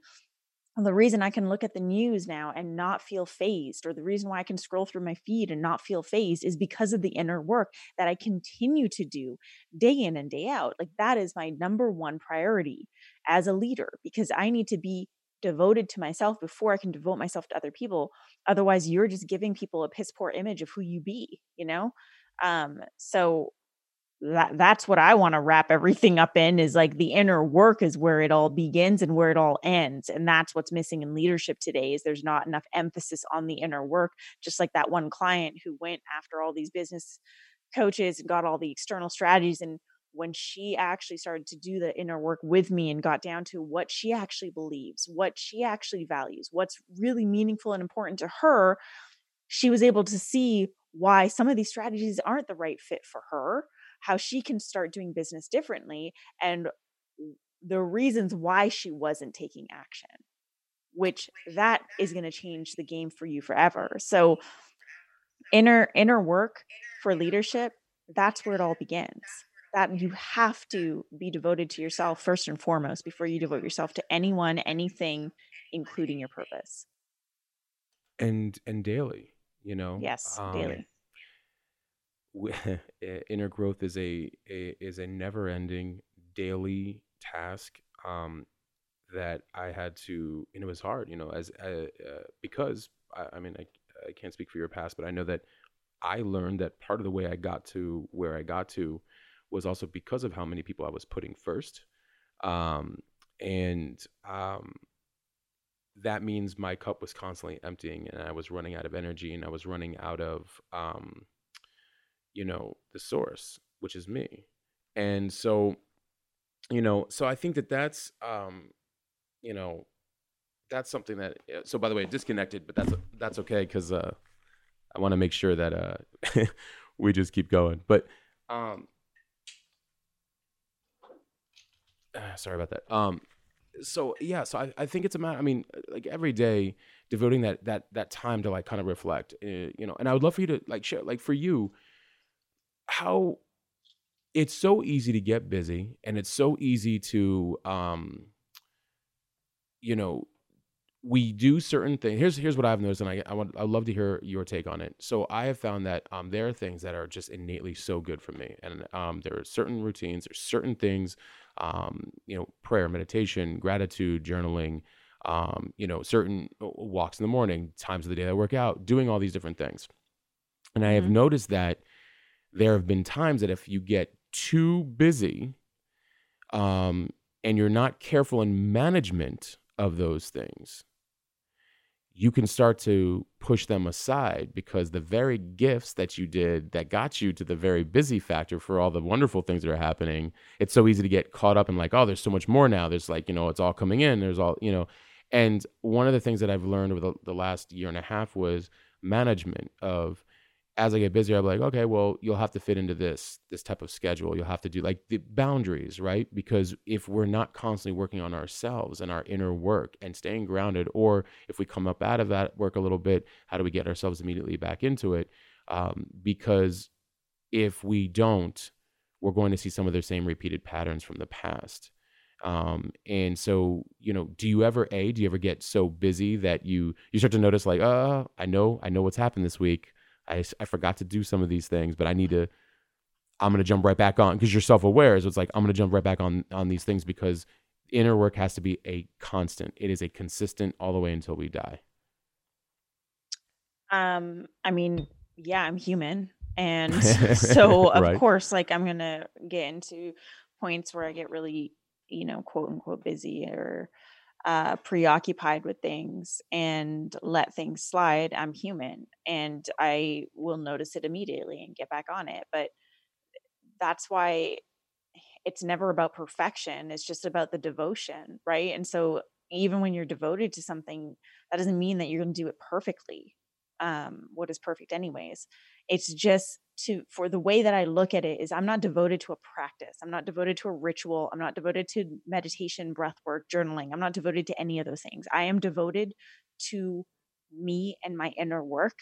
the reason I can look at the news now and not feel phased, or the reason why I can scroll through my feed and not feel phased, is because of the inner work that I continue to do day in and day out. Like, that is my number one priority as a leader because I need to be devoted to myself before I can devote myself to other people. Otherwise, you're just giving people a piss poor image of who you be, you know? Um, so that that's what I want to wrap everything up in is like the inner work is where it all begins and where it all ends. And that's what's missing in leadership today is there's not enough emphasis on the inner work. Just like that one client who went after all these business coaches and got all the external strategies. And when she actually started to do the inner work with me and got down to what she actually believes, what she actually values, what's really meaningful and important to her, she was able to see why some of these strategies aren't the right fit for her how she can start doing business differently and the reasons why she wasn't taking action which that is going to change the game for you forever. So inner inner work for leadership that's where it all begins. That you have to be devoted to yourself first and foremost before you devote yourself to anyone anything including your purpose. And and daily, you know. yes Um, daily inner growth is a, a is a never ending daily task um that I had to, and it was hard, you know, as uh, uh, because I, I mean, I, I can't speak for your past, but I know that I learned that part of the way I got to where I got to was also because of how many people I was putting first. Um, and um, that means my cup was constantly emptying and I was running out of energy and I was running out of, um, you know, the source, which is me. And so, you know, so I think that that's, um, you know, that's something that, so by the way, disconnected, but that's, that's okay. Cause, uh, I want to make sure that, uh, we just keep going. But, um, sorry about that. Um, so yeah, so I, I think it's a matter. I mean, like every day, devoting that that that time to like kind of reflect, uh, you know. And I would love for you to like share, like for you, how it's so easy to get busy, and it's so easy to, um, you know, we do certain things. Here's here's what I've noticed, and I I want I'd love to hear your take on it. So I have found that um there are things that are just innately so good for me, and um there are certain routines, there's certain things um, you know, prayer, meditation, gratitude, journaling, um, you know, certain walks in the morning, times of the day that I work out, doing all these different things. And I have mm-hmm. noticed that there have been times that if you get too busy um, and you're not careful in management of those things, you can start to push them aside because the very gifts that you did that got you to the very busy factor for all the wonderful things that are happening it's so easy to get caught up in like oh there's so much more now. There's like you know it's all coming in. There's all you know. And one of the things that i've learned over the, the last year and a half was management of as I get busier, I'm like, okay, well, you'll have to fit into this this type of schedule. You'll have to do like the boundaries, right? Because if we're not constantly working on ourselves and our inner work and staying grounded, or if we come up out of that work a little bit, how do we get ourselves immediately back into it? Um, because if we don't, we're going to see some of the same repeated patterns from the past. Um, and so, you know, do you ever a do you ever get so busy that you you start to notice like, uh, I know I know what's happened this week I, I forgot to do some of these things, but I need to, I'm going to jump right back on because you're self aware. So it's like, I'm going to jump right back on, on these things because inner work has to be a constant. It is a consistent all the way until we die. Um, I mean, yeah, I'm human. And so of right. course, like I'm going to get into points where I get really, you know, quote unquote busy or, uh, preoccupied with things and let things slide, I'm human and I will notice it immediately and get back on it. But that's why it's never about perfection, it's just about the devotion, right? And so even when you're devoted to something, that doesn't mean that you're going to do it perfectly. Um, what is perfect, anyways? It's just to for the way that I look at it is I'm not devoted to a practice. I'm not devoted to a ritual. I'm not devoted to meditation, breath work, journaling. I'm not devoted to any of those things. I am devoted to me and my inner work.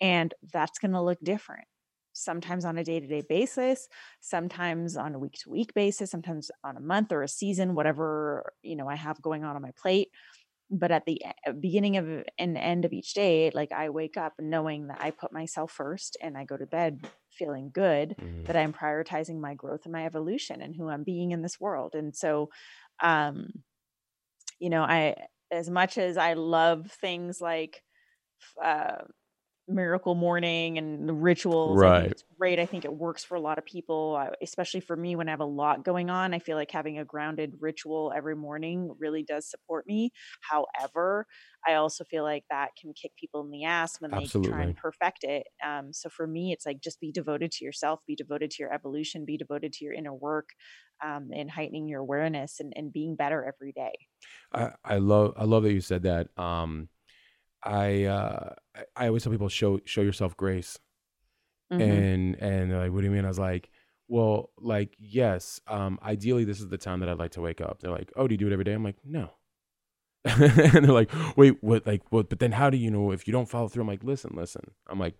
And that's going to look different. Sometimes on a day to day basis, sometimes on a week to week basis, sometimes on a month or a season, whatever, you know, I have going on on my plate but at the beginning of and end of each day like i wake up knowing that i put myself first and i go to bed feeling good mm-hmm. that i'm prioritizing my growth and my evolution and who i'm being in this world and so um you know i as much as i love things like uh miracle morning and the rituals. Right. it's great. I think it works for a lot of people, especially for me when I have a lot going on. I feel like having a grounded ritual every morning really does support me. However, I also feel like that can kick people in the ass when Absolutely. they try and perfect it. Um, so for me, it's like just be devoted to yourself, be devoted to your evolution, be devoted to your inner work, um, and heightening your awareness and, and being better every day. I, I love I love that you said that. Um, I uh, I always tell people show show yourself grace, mm-hmm. and and they're like, what do you mean? I was like, well, like yes, um, ideally this is the time that I'd like to wake up. They're like, oh, do you do it every day? I'm like, no. and they're like, wait, what? Like, what? But then how do you know if you don't follow through? I'm like, listen, listen. I'm like,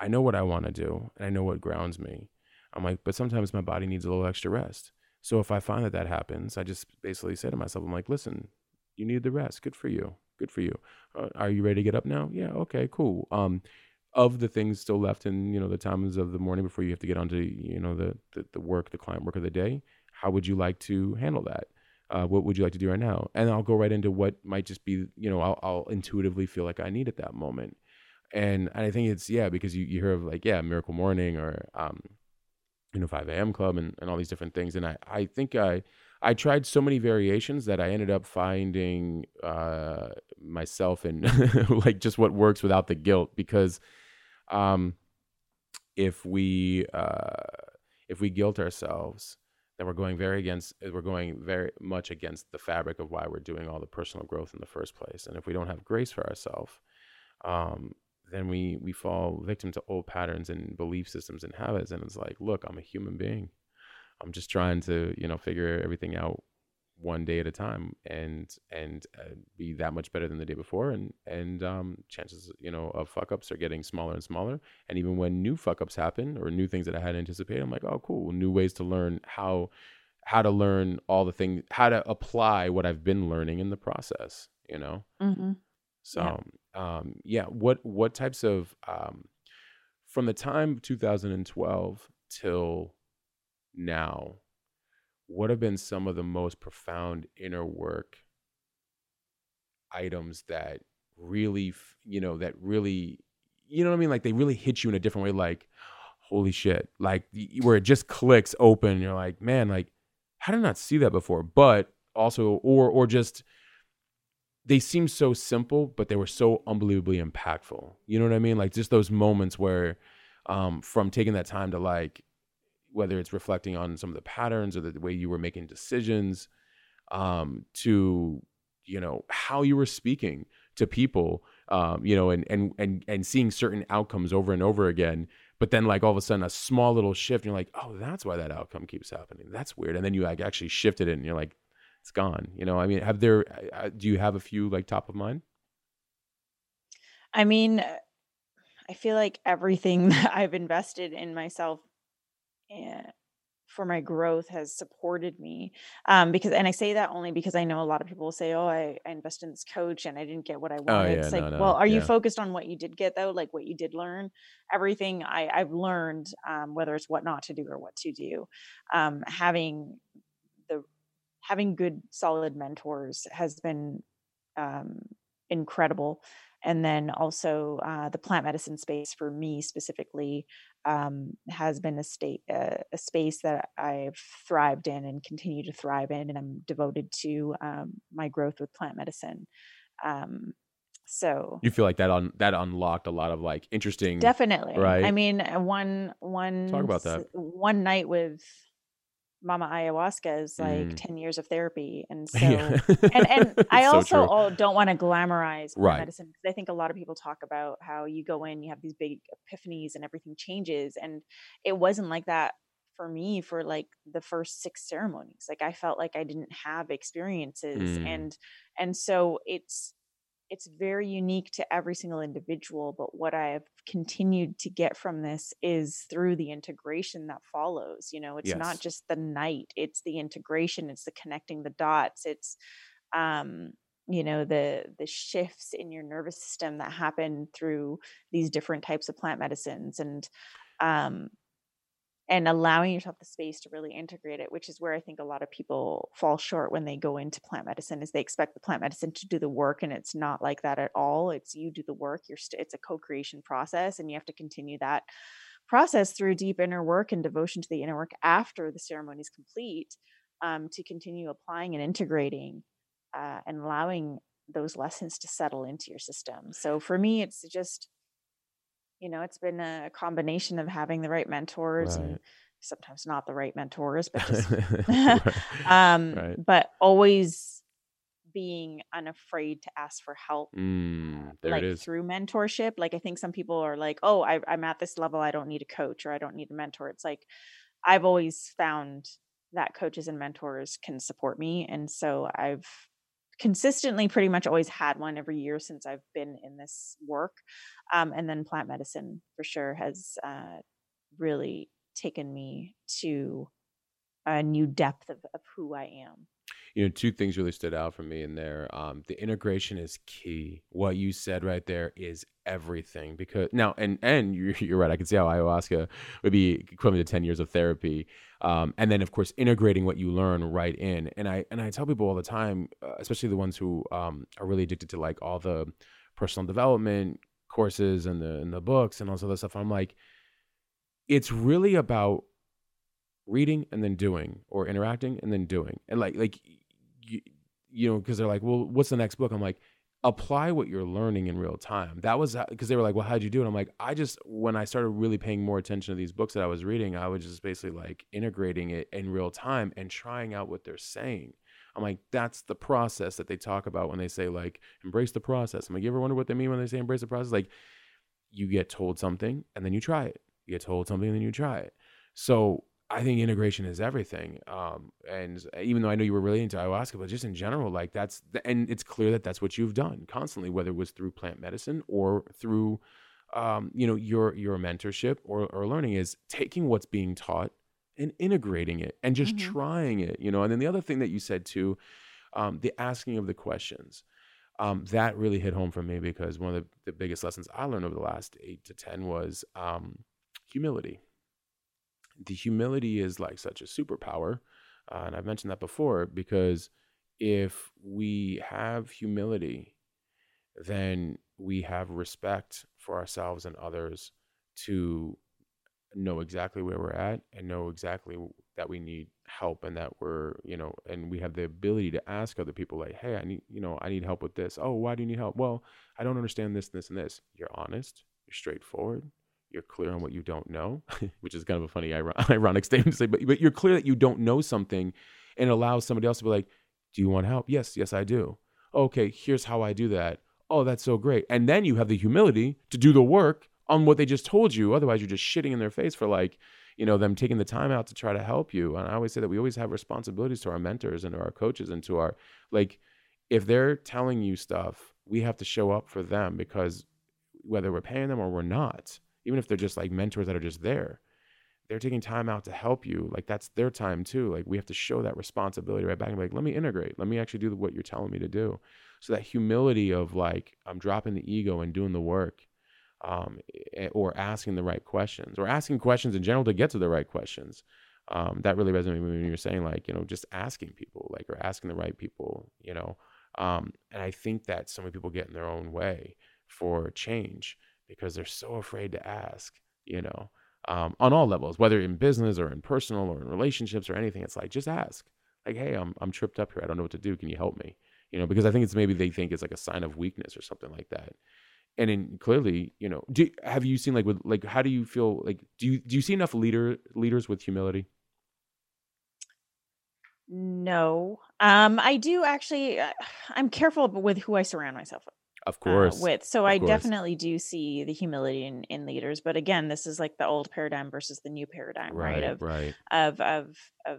I know what I want to do, and I know what grounds me. I'm like, but sometimes my body needs a little extra rest. So if I find that that happens, I just basically say to myself, I'm like, listen, you need the rest. Good for you. Good for you. Uh, are you ready to get up now? Yeah. Okay. Cool. Um, of the things still left in you know the times of the morning before you have to get onto you know the the, the work, the client work of the day, how would you like to handle that? uh, what would you like to do right now? And I'll go right into what might just be, you know, I'll, I'll intuitively feel like I need at that moment. And, and I think it's, yeah, because you, you hear of like, yeah, Miracle Morning or, um, you know, 5 a.m. Club and, and all these different things. And I, I think I, I tried so many variations that I ended up finding uh, myself in like just what works without the guilt because um, if we uh, if we guilt ourselves, then we're going very against we're going very much against the fabric of why we're doing all the personal growth in the first place. And if we don't have grace for ourselves, um, then we we fall victim to old patterns and belief systems and habits. And it's like, look, I'm a human being. I'm just trying to you know figure everything out one day at a time and and uh, be that much better than the day before and and um, chances you know of fuck ups are getting smaller and smaller and even when new fuck ups happen or new things that I hadn't anticipated I'm like oh cool new ways to learn how how to learn all the things how to apply what I've been learning in the process you know Mm-hmm. so Yeah. um yeah what what types of um from the time 2012 till now what have been some of the most profound inner work items that really you know that really you know what i mean? Like they really hit you in a different way like holy shit. Like where it just clicks open you're like man like how did i not see that before? But also or or just they seem so simple but they were so unbelievably impactful. You know what i mean? Like just those moments where um from taking that time to like whether it's reflecting on some of the patterns or the way you were making decisions um, to you know how you were speaking to people um, you know and and and and seeing certain outcomes over and over again. But then like all of a sudden a small little shift and you're like oh that's why that outcome keeps happening. That's weird. And then you like actually shifted it and you're like it's gone. You know i mean have there do you have a few like top of mind? I mean, I feel like everything that I've invested in myself for my growth has supported me. Um, because, and I say that only because I know a lot of people will say, "Oh, I, I invested in this coach and I didn't get what I wanted." yeah, it's like, no, no, well, are you focused on what you did get though? Like what you did learn? Everything I, I've learned, um, whether it's what not to do or what to do, um, having the having good solid mentors has been um, incredible and then also uh, the plant medicine space for me specifically um, has been a state uh, a space that I've thrived in and continue to thrive in, and I'm devoted to um, my growth with plant medicine. Um, so you feel like that on that unlocked a lot of like interesting definitely, right I mean, uh, one one Talk about that. one night with Mama Ayahuasca is like Mm. ten years of therapy, and so yeah and and I so also oh, don't want to glamorize right medicine because I think a lot of people talk about how you go in, you have these big epiphanies, and everything changes, and it wasn't like that for me for like the first six ceremonies. Like I felt like I didn't have experiences, Mm. and and so it's it's very unique to every single individual but what i have continued to get from this is through the integration that follows you know it's not just the night it's the integration it's the connecting the dots it's um you know the the shifts in your nervous system that happen through these different types of plant medicines and um and allowing yourself the space to really integrate it which is where i think a lot of people fall short when they go into plant medicine is they expect the plant medicine to do the work and it's not like that at all. It's you do the work you're st- it's a co-creation process and you have to continue that process through deep inner work and devotion to the inner work after the ceremony is complete um, to continue applying and integrating uh, and allowing those lessons to settle into your system. So for me it's just you know it's been a combination of having the right mentors and sometimes not the right mentors but just right. um right. but always being unafraid to ask for help mm, there like is. through mentorship. Like i think some people are like oh I, i'm at this level i don't need a coach or i don't need a mentor. It's like i've always found that coaches and mentors can support me and so i've consistently pretty much always had one every year since i've been in this work um, and then plant medicine for sure has uh, really taken me to a new depth of, of who i am you know, two things really stood out for me in there. Um, the integration is key. What you said right there is everything because now and and you're, you're right. I can see how ayahuasca would be equivalent to ten years of therapy, um, and then of course integrating what you learn right in. And I and I tell people all the time, uh, especially the ones who um, are really addicted to like all the personal development courses and the and the books and all this other stuff. I'm like, it's really about reading and then doing or interacting and then doing and like like you, you know, because they're like, well, what's the next book? I'm like, apply what you're learning in real time. That was because they were like, well, how'd you do it? I'm like, I just, when I started really paying more attention to these books that I was reading, I was just basically like integrating it in real time and trying out what they're saying. I'm like, that's the process that they talk about when they say like embrace the process. I'm like, you ever wonder what they mean when they say embrace the process? Like, you get told something and then you try it. You get told something and then you try it. So I think integration is everything. Um, and even though I know you were really into ayahuasca, but just in general, like that's, the, and it's clear that that's what you've done constantly, whether it was through plant medicine or through, um, you know, your, your mentorship or, or learning is taking what's being taught and integrating it and just Mhm. trying it, you know? And then the other thing that you said too, um, the asking of the questions, um, that really hit home for me because one of the, the biggest lessons I learned over the last eight to 10 was, um, humility the humility is like such a superpower. Uh, and I've mentioned that before because if we have humility, then we have respect for ourselves and others to know exactly where we're at and know exactly that we need help and that we're, you know, and we have the ability to ask other people, like, hey, I need, you know, I need help with this. Oh, why do you need help? Well, I don't understand this, and this, and this. You're honest, you're straightforward, you're clear on what you don't know, which is kind of a funny, ironic statement to say, but, but you're clear that you don't know something and allows somebody else to be like, do you want help? Yes, yes, I do. Okay, here's how I do that. Oh, that's so great. And then you have the humility to do the work on what they just told you. Otherwise, you're just shitting in their face for like, you know, them taking the time out to try to help you. And I always say that we always have responsibilities to our mentors and to our coaches and to our, like, if they're telling you stuff, we have to show up for them because whether we're paying them or we're not, even if they're just like mentors that are just there, they're taking time out to help you. Like that's their time too. Like we have to show that responsibility right back and like, let me integrate. Let me actually do what you're telling me to do. So that humility of like, I'm dropping the ego and doing the work, um, eh, or asking the right questions, or asking questions in general to get to the right questions. Um, that really resonated with me when you were saying like, you know, just asking people, like, or asking the right people, you know. Um, and I think that so many people get in their own way for change because they're so afraid to ask, you know um, on all levels, whether in business or in personal or in relationships or anything. It's like just ask, like, hey, I'm I'm tripped up here. I don't know what to do. Can you help me? You know, because I think it's maybe they think it's like a sign of weakness or something like that. And in clearly, you know, do have you seen like with like how do you feel like do you do you see enough leader leaders with humility? No. Um, I do actually, uh, I'm careful with who I surround myself with. Of uh, course, with. So of I course. definitely do see the humility in, in leaders. But again, this is like the old paradigm versus the new paradigm, right? right, Of right, of of of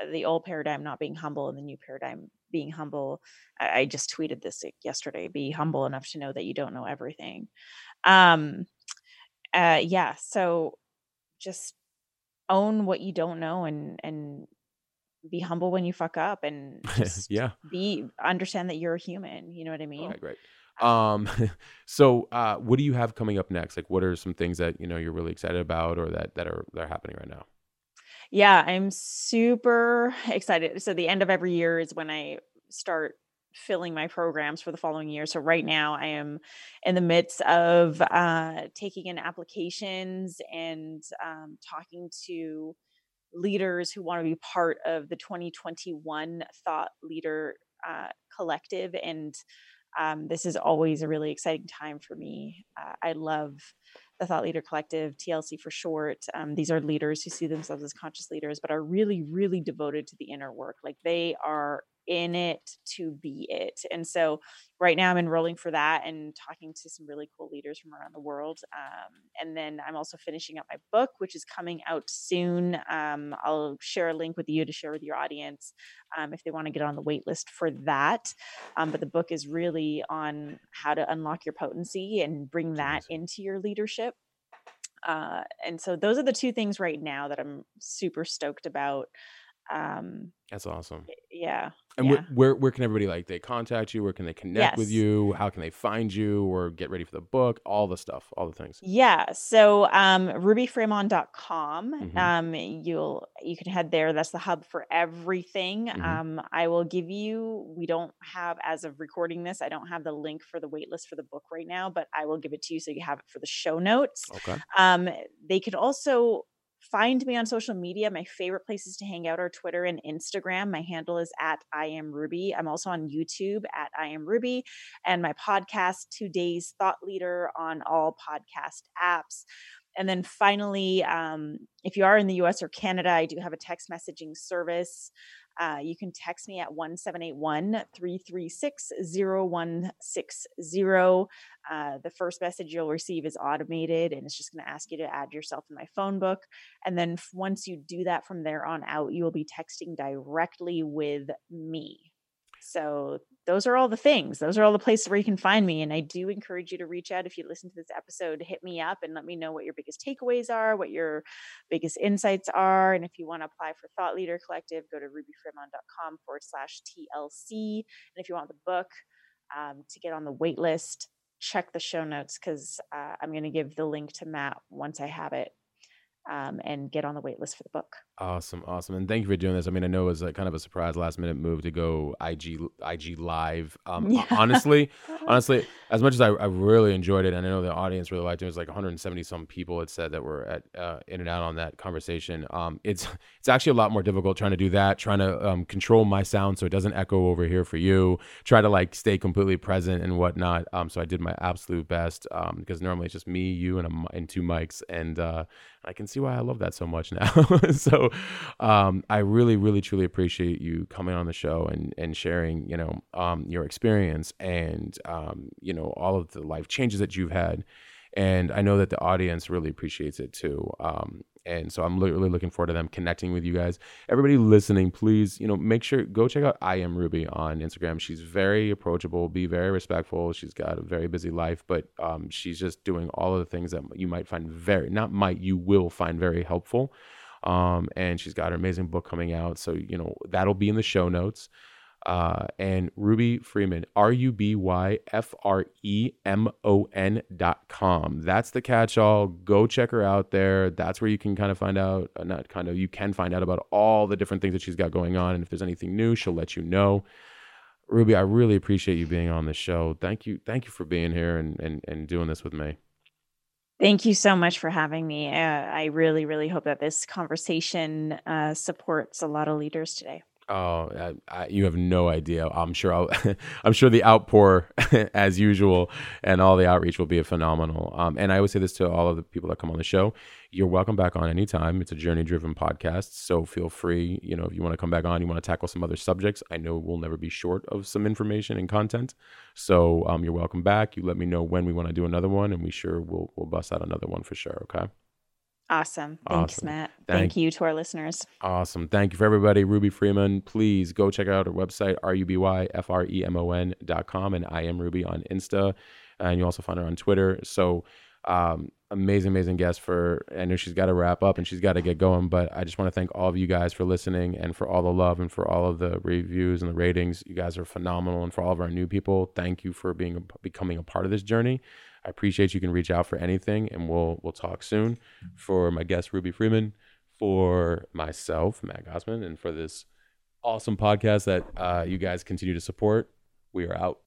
uh, the old paradigm not being humble and the new paradigm being humble. I, I just tweeted this yesterday. Be humble enough to know that you don't know everything. Um, uh, yeah. So just own what you don't know and and be humble when you fuck up and just yeah. be understand that you're a human. You know what I mean? right, great. Um, so uh, what do you have coming up next? Like, what are some things that you know you're really excited about, or that that are that are happening right now? Yeah, I'm super excited. So the end of every year is when I start filling my programs for the following year. So right now I am in the midst of uh, taking in applications and um, talking to leaders who want to be part of the 2021 Thought Leader uh, Collective. And um, this is always a really exciting time for me. Uh, I love the Thought Leader Collective, TLC for short. Um, these are leaders who see themselves as conscious leaders, but are really, really devoted to the inner work. Like they are in it to be it. And so right now I'm enrolling for that and talking to some really cool leaders from around the world. Um, and then I'm also finishing up my book, which is coming out soon. Um, I'll share a link with you to share with your audience um, if they want to get on the wait list for that. Um, but the book is really on how to unlock your potency and bring that into your leadership. Uh, and so those are the two things right now that I'm super stoked about. Um, That's awesome. yeah. And yeah. where, where where can everybody like they contact you? Where can they connect with you? How can they find you or get ready for the book? All the stuff, all the things. Yeah. So um rubyfremon.com. Mhm. Um you'll you can head there. That's the hub for everything. Mhm. Um I will give you we don't have as of recording this, I don't have the link for the waitlist for the book right now, but I will give it to you so you have it for the show notes. Okay. Um, they could also find me on social media. My favorite places to hang out are Twitter and Instagram. My handle is at I am Ruby. I'm also on YouTube at I am Ruby, and my podcast, Today's Thought Leader, on all podcast apps. And then finally, um, if you are in the US or Canada, I do have a text messaging service. Uh, you can text me at 1781 336 0160. Uh, the first message you'll receive is automated and it's just going to ask you to add yourself in my phone book. And then once you do that from there on out, you will be texting directly with me. So those are all the things. Those are all the places where you can find me. And I do encourage you to reach out if you listen to this episode, hit me up and let me know what your biggest takeaways are, what your biggest insights are. And if you want to apply for Thought Leader Collective, go to rubyfremon.com forward slash TLC. And if you want the book um, to get on the wait list, check the show notes because uh, I'm going to give the link to Matt once I have it um, and get on the wait list for the book. Awesome, awesome, and thank you for doing this. I mean, I know it was a, kind of a surprise, last minute move to go IG IG live. Um, Yeah. Honestly, honestly, as much as I, I really enjoyed it, and I know the audience really liked it, it was like 170 some people had said that were at uh, in and out on that conversation. Um, it's it's actually a lot more difficult trying to do that, trying to um, control my sound so it doesn't echo over here for you. Try to like stay completely present and whatnot. Um, so I did my absolute best. Um, because normally it's just me, you, and a, and two mics, and uh, I can see why I love that so much now. so um, I really, really, truly appreciate you coming on the show and and sharing, you know, um, your experience and um, you know all of the life changes that you've had. And I know that the audience really appreciates it too. Um, and so I'm really looking forward to them connecting with you guys. Everybody listening, please, you know, make sure go check out I am Ruby on Instagram. She's very approachable, be very respectful. She's got a very busy life, but um, she's just doing all of the things that you might find very not might you will find very helpful. Um, and she's got her amazing book coming out, so you know that'll be in the show notes. Uh, and Ruby Fremon, R U B Y F R E M O N dot com. That's the catch all. Go check her out there. That's where you can kind of find out, uh, not kind of, you can find out about all the different things that she's got going on. And if there's anything new, she'll let you know. Ruby, I really appreciate you being on the show. Thank you. Thank you for being here and, and, and doing this with me. Thank you so much for having me. Uh, I really, really hope that this conversation uh, supports a lot of leaders today. Oh, I, I, you have no idea. I'm sure. I'll, I'm sure the outpour, as usual, and all the outreach will be phenomenal. Um, and I always say this to all of the people that come on the show: you're welcome back on anytime. It's a journey-driven podcast, so feel free. You know, if you want to come back on, you want to tackle some other subjects. I know we'll never be short of some information and content. So um, you're welcome back. You let me know when we want to do another one, and we sure will we'll bust out another one for sure. Okay. Awesome. Thanks, Awesome. Matt. Thank- Thank you to our listeners. Awesome. Thank you for everybody. Ruby Fremon, please go check out her website, R U B Y F R E M O N dot com, and I am Ruby on Insta. And you also find her on Twitter. So, um, amazing, amazing guest for, I know she's got to wrap up and she's got to get going, but I just want to thank all of you guys for listening and for all the love and for all of the reviews and the ratings. You guys are phenomenal. And for all of our new people, thank you for being, becoming a part of this journey. I appreciate you can reach out for anything and we'll, we'll talk soon. For my guest, Ruby Fremon, for myself, Matt Gossman, and for this awesome podcast that uh, you guys continue to support. We are out.